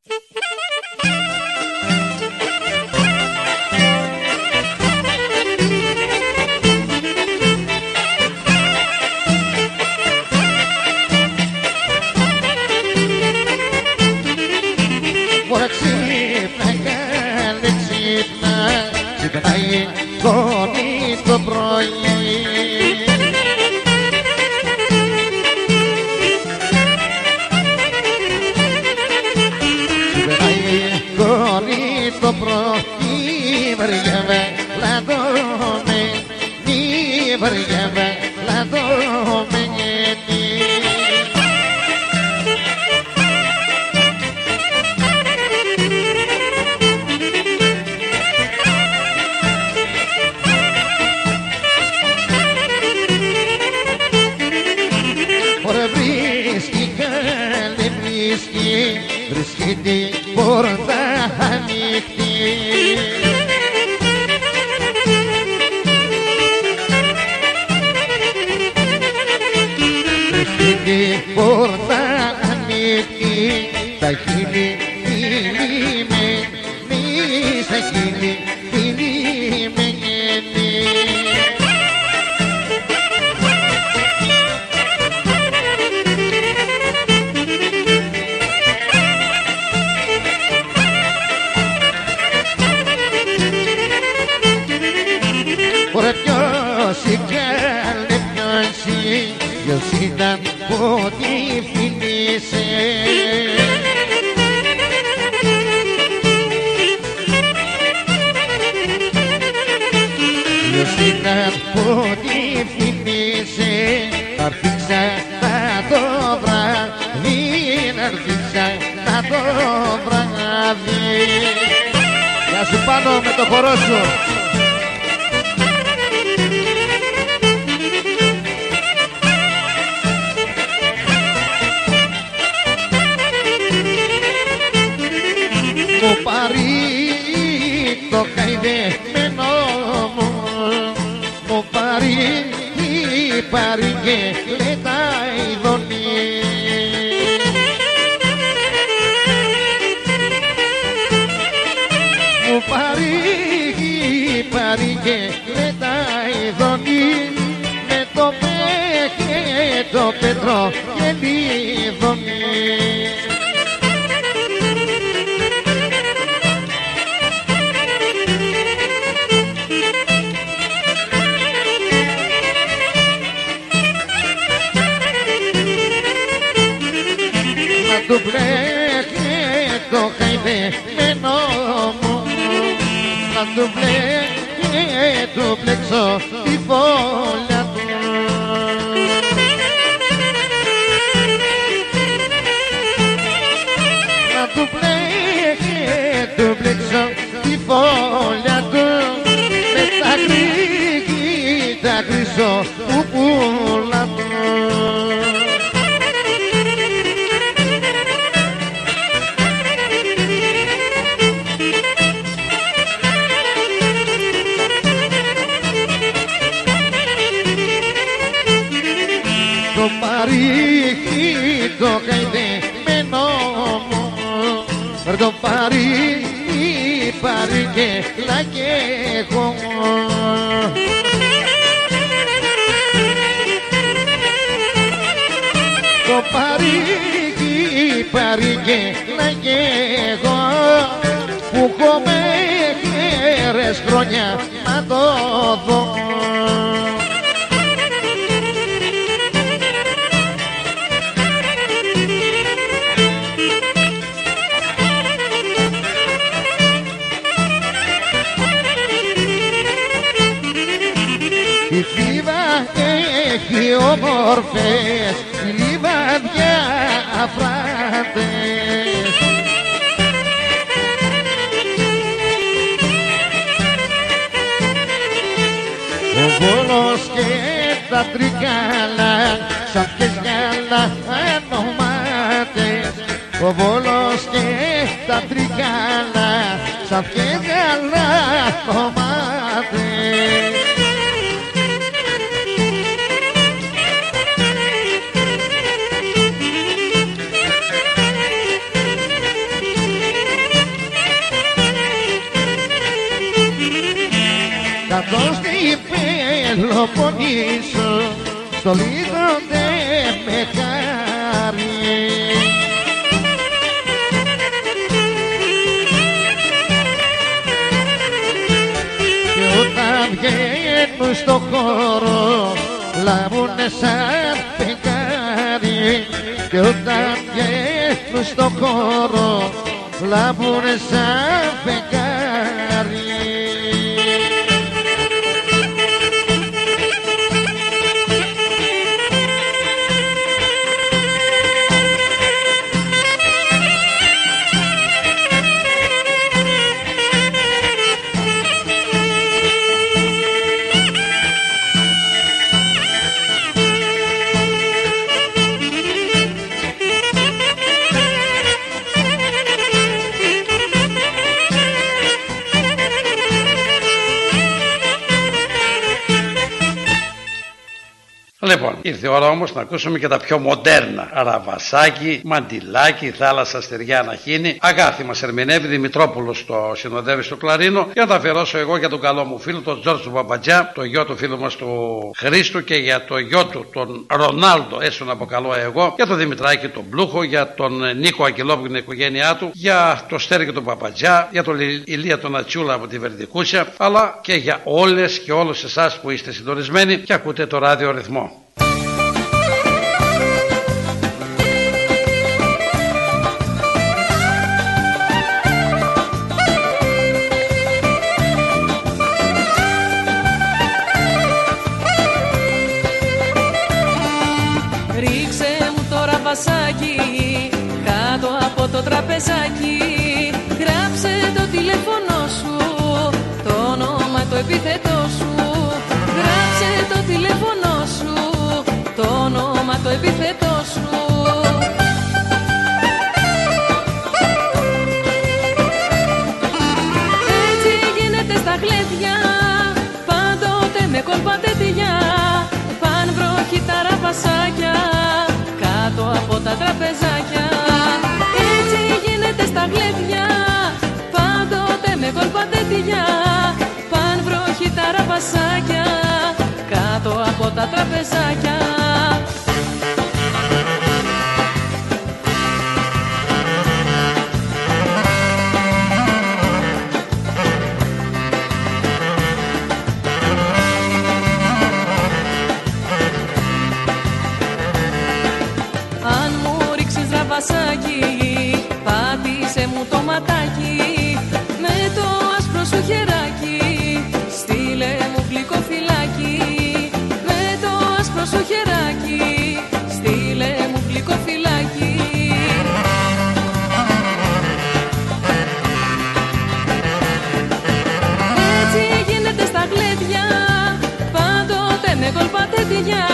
Να του μπλέκει το χαϊδεμένο μου. Να του μπλέκει του μπλέξω τη φόλια του. Να του μπλέκει του μπλέξω τη φόλια του. Με τα γρήγη τα χρυσό που πουλα και λακεύω το παρήχι πάρει και λακεύω που έχω μέχρι χρόνια όμορφες λιβαδιά αφράτες. Ο Βόλος και τα τρικάλα σαν και γάλα άνομα ο Βόλος και τα τρικάλα σαν καλά Πελοποννήσο στο λίγο δεν με χάρη. Και όταν βγαίνουν στο χώρο λάβουνε σαν φεγγάρι. Και όταν βγαίνουν στο χώρο λάβουνε σαν φεγγάρι Λοιπόν, ήρθε η ώρα όμως να ακούσουμε και τα πιο μοντέρνα. Ραβασάκι, μαντιλάκι, θάλασσα στεριά να χύνει. Αγάθη μας ερμηνεύει Δημητρόπουλος το συνοδεύει στο κλαρίνο. Για να τα αφιερώσω εγώ για τον καλό μου φίλο, τον Τζόρτζ του Παπατζά, το γιο του φίλου μας του Χρήστου και για το γιο του, τον Ρονάλντο, έστω να αποκαλώ εγώ. Για τον Δημητράκη τον Πλούχο, για τον Νίκο Αγγελόπουλο και την οικογένειά του. Για το Στέρι και τον Παπατζά, για τον Ηλία τον Ατσούλα από τη Βερδικούσια. Αλλά και για όλες και όλους εσάς που είστε συντονισμένοι και ακούτε το ράδιο ρυθμό. Κάτω από το τραπεζάκι. Γράψε το τηλέφωνο σου, το όνομα το επίθετό σου. Γράψε το τηλέφωνο σου, το όνομα το επίθετό σου. Έτσι γίνεται στα γλέντια Πάντοτε με κόλπα τέτοια. Παν βροχή τα ραβασάκια Κάτω από τα τραπεζάκια τα ραβασάκια Κάτω από τα τραπεζάκια. Αν μου ρίξεις ραβασάκι Πάτησε μου το ματάκι. Με το άσπρο σου χεράκι άσπρο σου χεράκι Στείλε μου γλυκό φυλάκι. Έτσι γίνεται στα γλέντια Πάντοτε με κόλπα τέτοια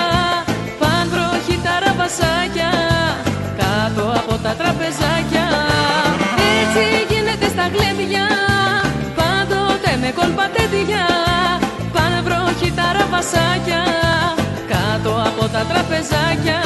Παν βροχή τα ραβασάκια Κάτω από τα τραπεζάκια. Έτσι γίνεται στα γλέντια Πάντοτε με κόλπα τέτοια Παν βροχή τα ραβασάκια Κάτω από τα τραπεζάκια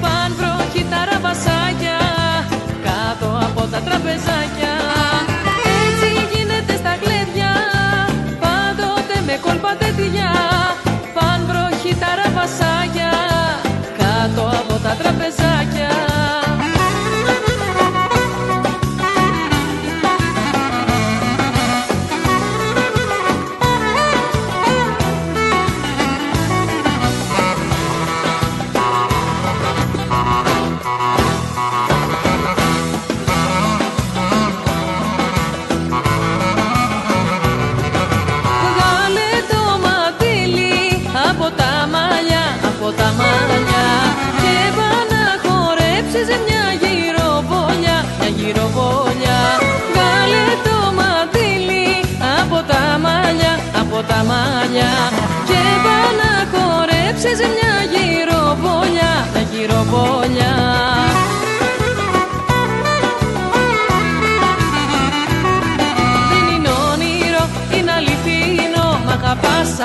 Πάν πρόχει τα Κάτω από τα τραπεζάκια. Έτσι γίνεται στα κλέδια Πάντοτε με κόλπα τέτοια.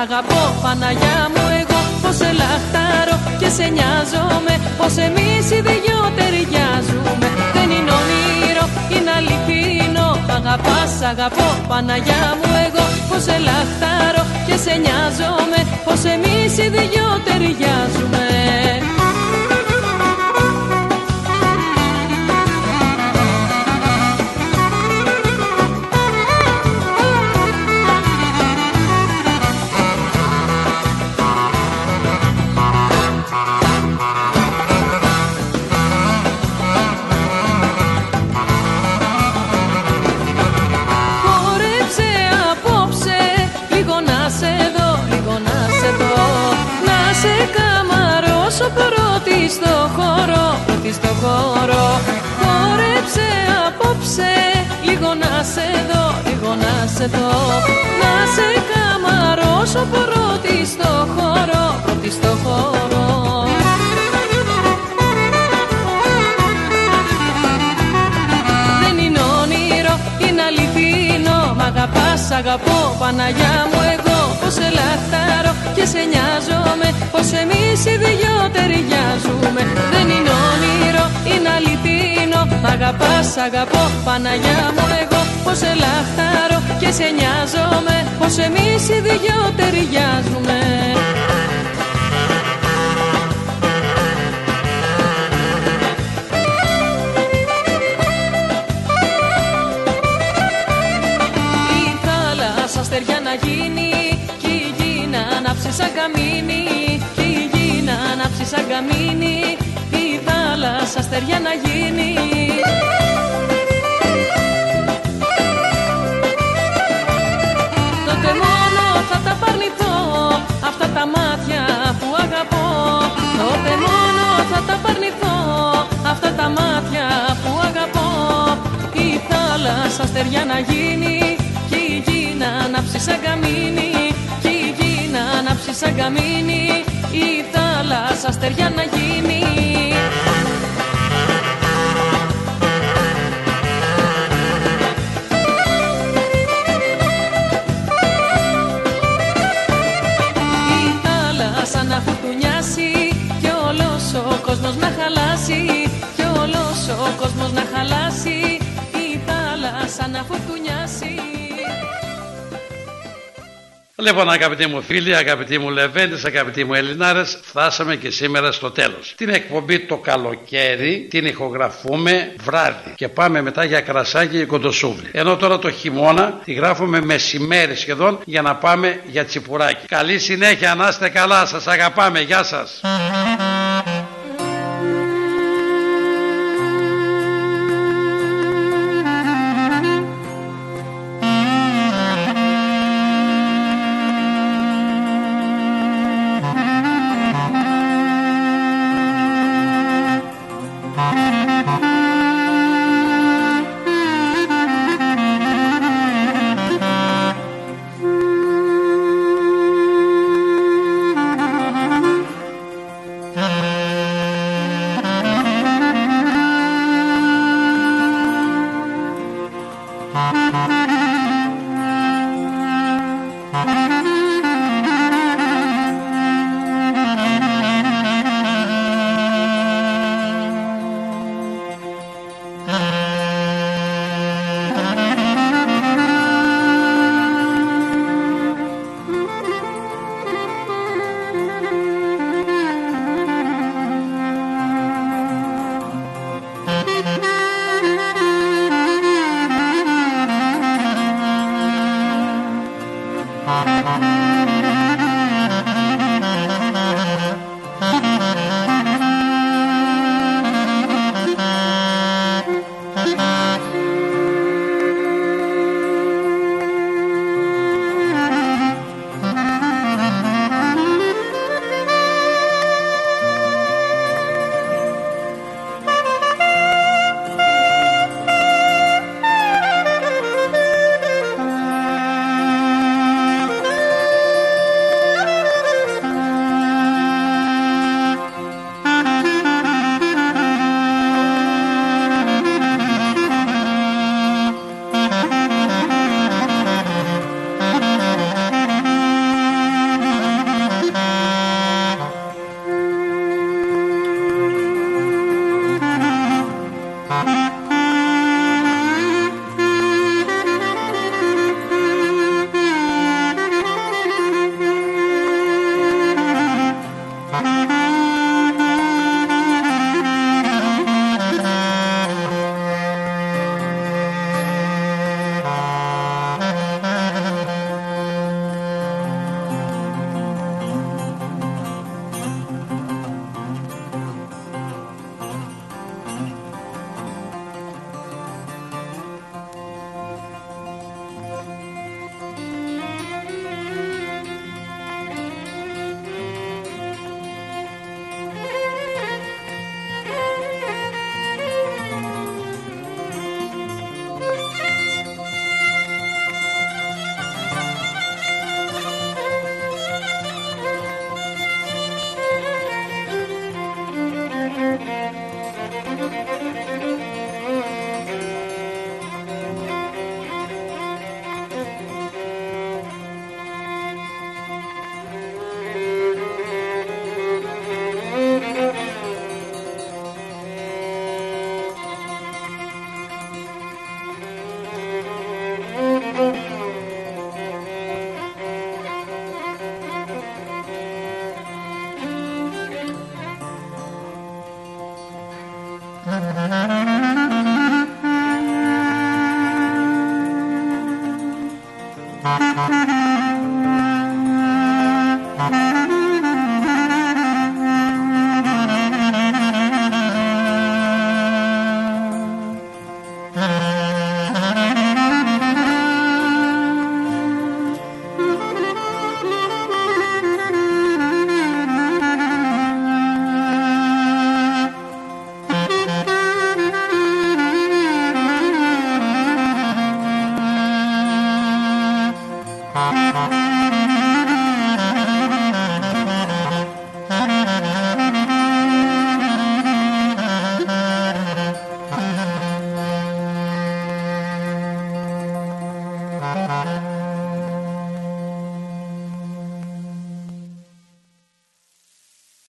Αγαπώ Παναγιά μου εγώ πως σε λαχτάρω και σε νοιάζομαι πως εμείς οι δυο ταιριάζουμε δεν είναι όνειρο, είναι αληθινό Μ' αγαπάς, αγαπώ Παναγιά μου εγώ πως σε λαχτάρω και σε νοιάζομαι πως εμείς οι δυο ταιριάζουμε στο χώρο. Χόρεψε απόψε λίγο να σε δω, λίγο να σε δω. Να σε καμαρώσω πρώτη στο χώρο, πρώτη στο χώρο. Δεν είναι όνειρο, είναι αληθινό. Μ' αγαπάς, αγαπώ, Παναγιά μου εγώ Πως σε λαχτάρω και σε νοιάζομαι Πως εμείς οι δυο ταιριάζουμε Δεν είναι όνειρο, είναι αληθινό. Μ' αγαπάς, αγαπώ, Παναγιά μου εγώ Πως σε λαχτάρω και σε νοιάζομαι Πως εμείς οι δυο ταιριάζουμε Η θάλασσα στεριά να γίνει Κι η γη να ανάψει σαν καμίνι Κι η γη να ανάψει σαν καμίνι Η θάλασσα στεριά να γίνει. Τότε μόνο θα τα παρνηθώ Αυτά τα μάτια που αγαπώ. Τότε μόνο θα τα παρνηθώ Αυτά τα μάτια που αγαπώ. Η θάλασσα στεριά να γίνει Κι η γη να ανάψει σαν καμίνι σαν καμίνι Η θάλασσα στεριά να γίνει. Η θάλασσα να φουρτουνιάσει και όλος ο κόσμος να χαλάσει και όλος ο κόσμος να χαλάσει. Η θάλασσα να φουρτουνιάσει Λοιπόν, αγαπητοί μου φίλοι, αγαπητοί μου Λεβέντες, αγαπητοί μου Ελληνάρες, φτάσαμε και σήμερα στο τέλος. Την εκπομπή το καλοκαίρι την ηχογραφούμε βράδυ και πάμε μετά για κρασάκι και κοντοσούβλι. Ενώ τώρα το χειμώνα τη γράφουμε μεσημέρι σχεδόν για να πάμε για τσιπουράκι. Καλή συνέχεια, να είστε καλά, σας αγαπάμε, γεια σας.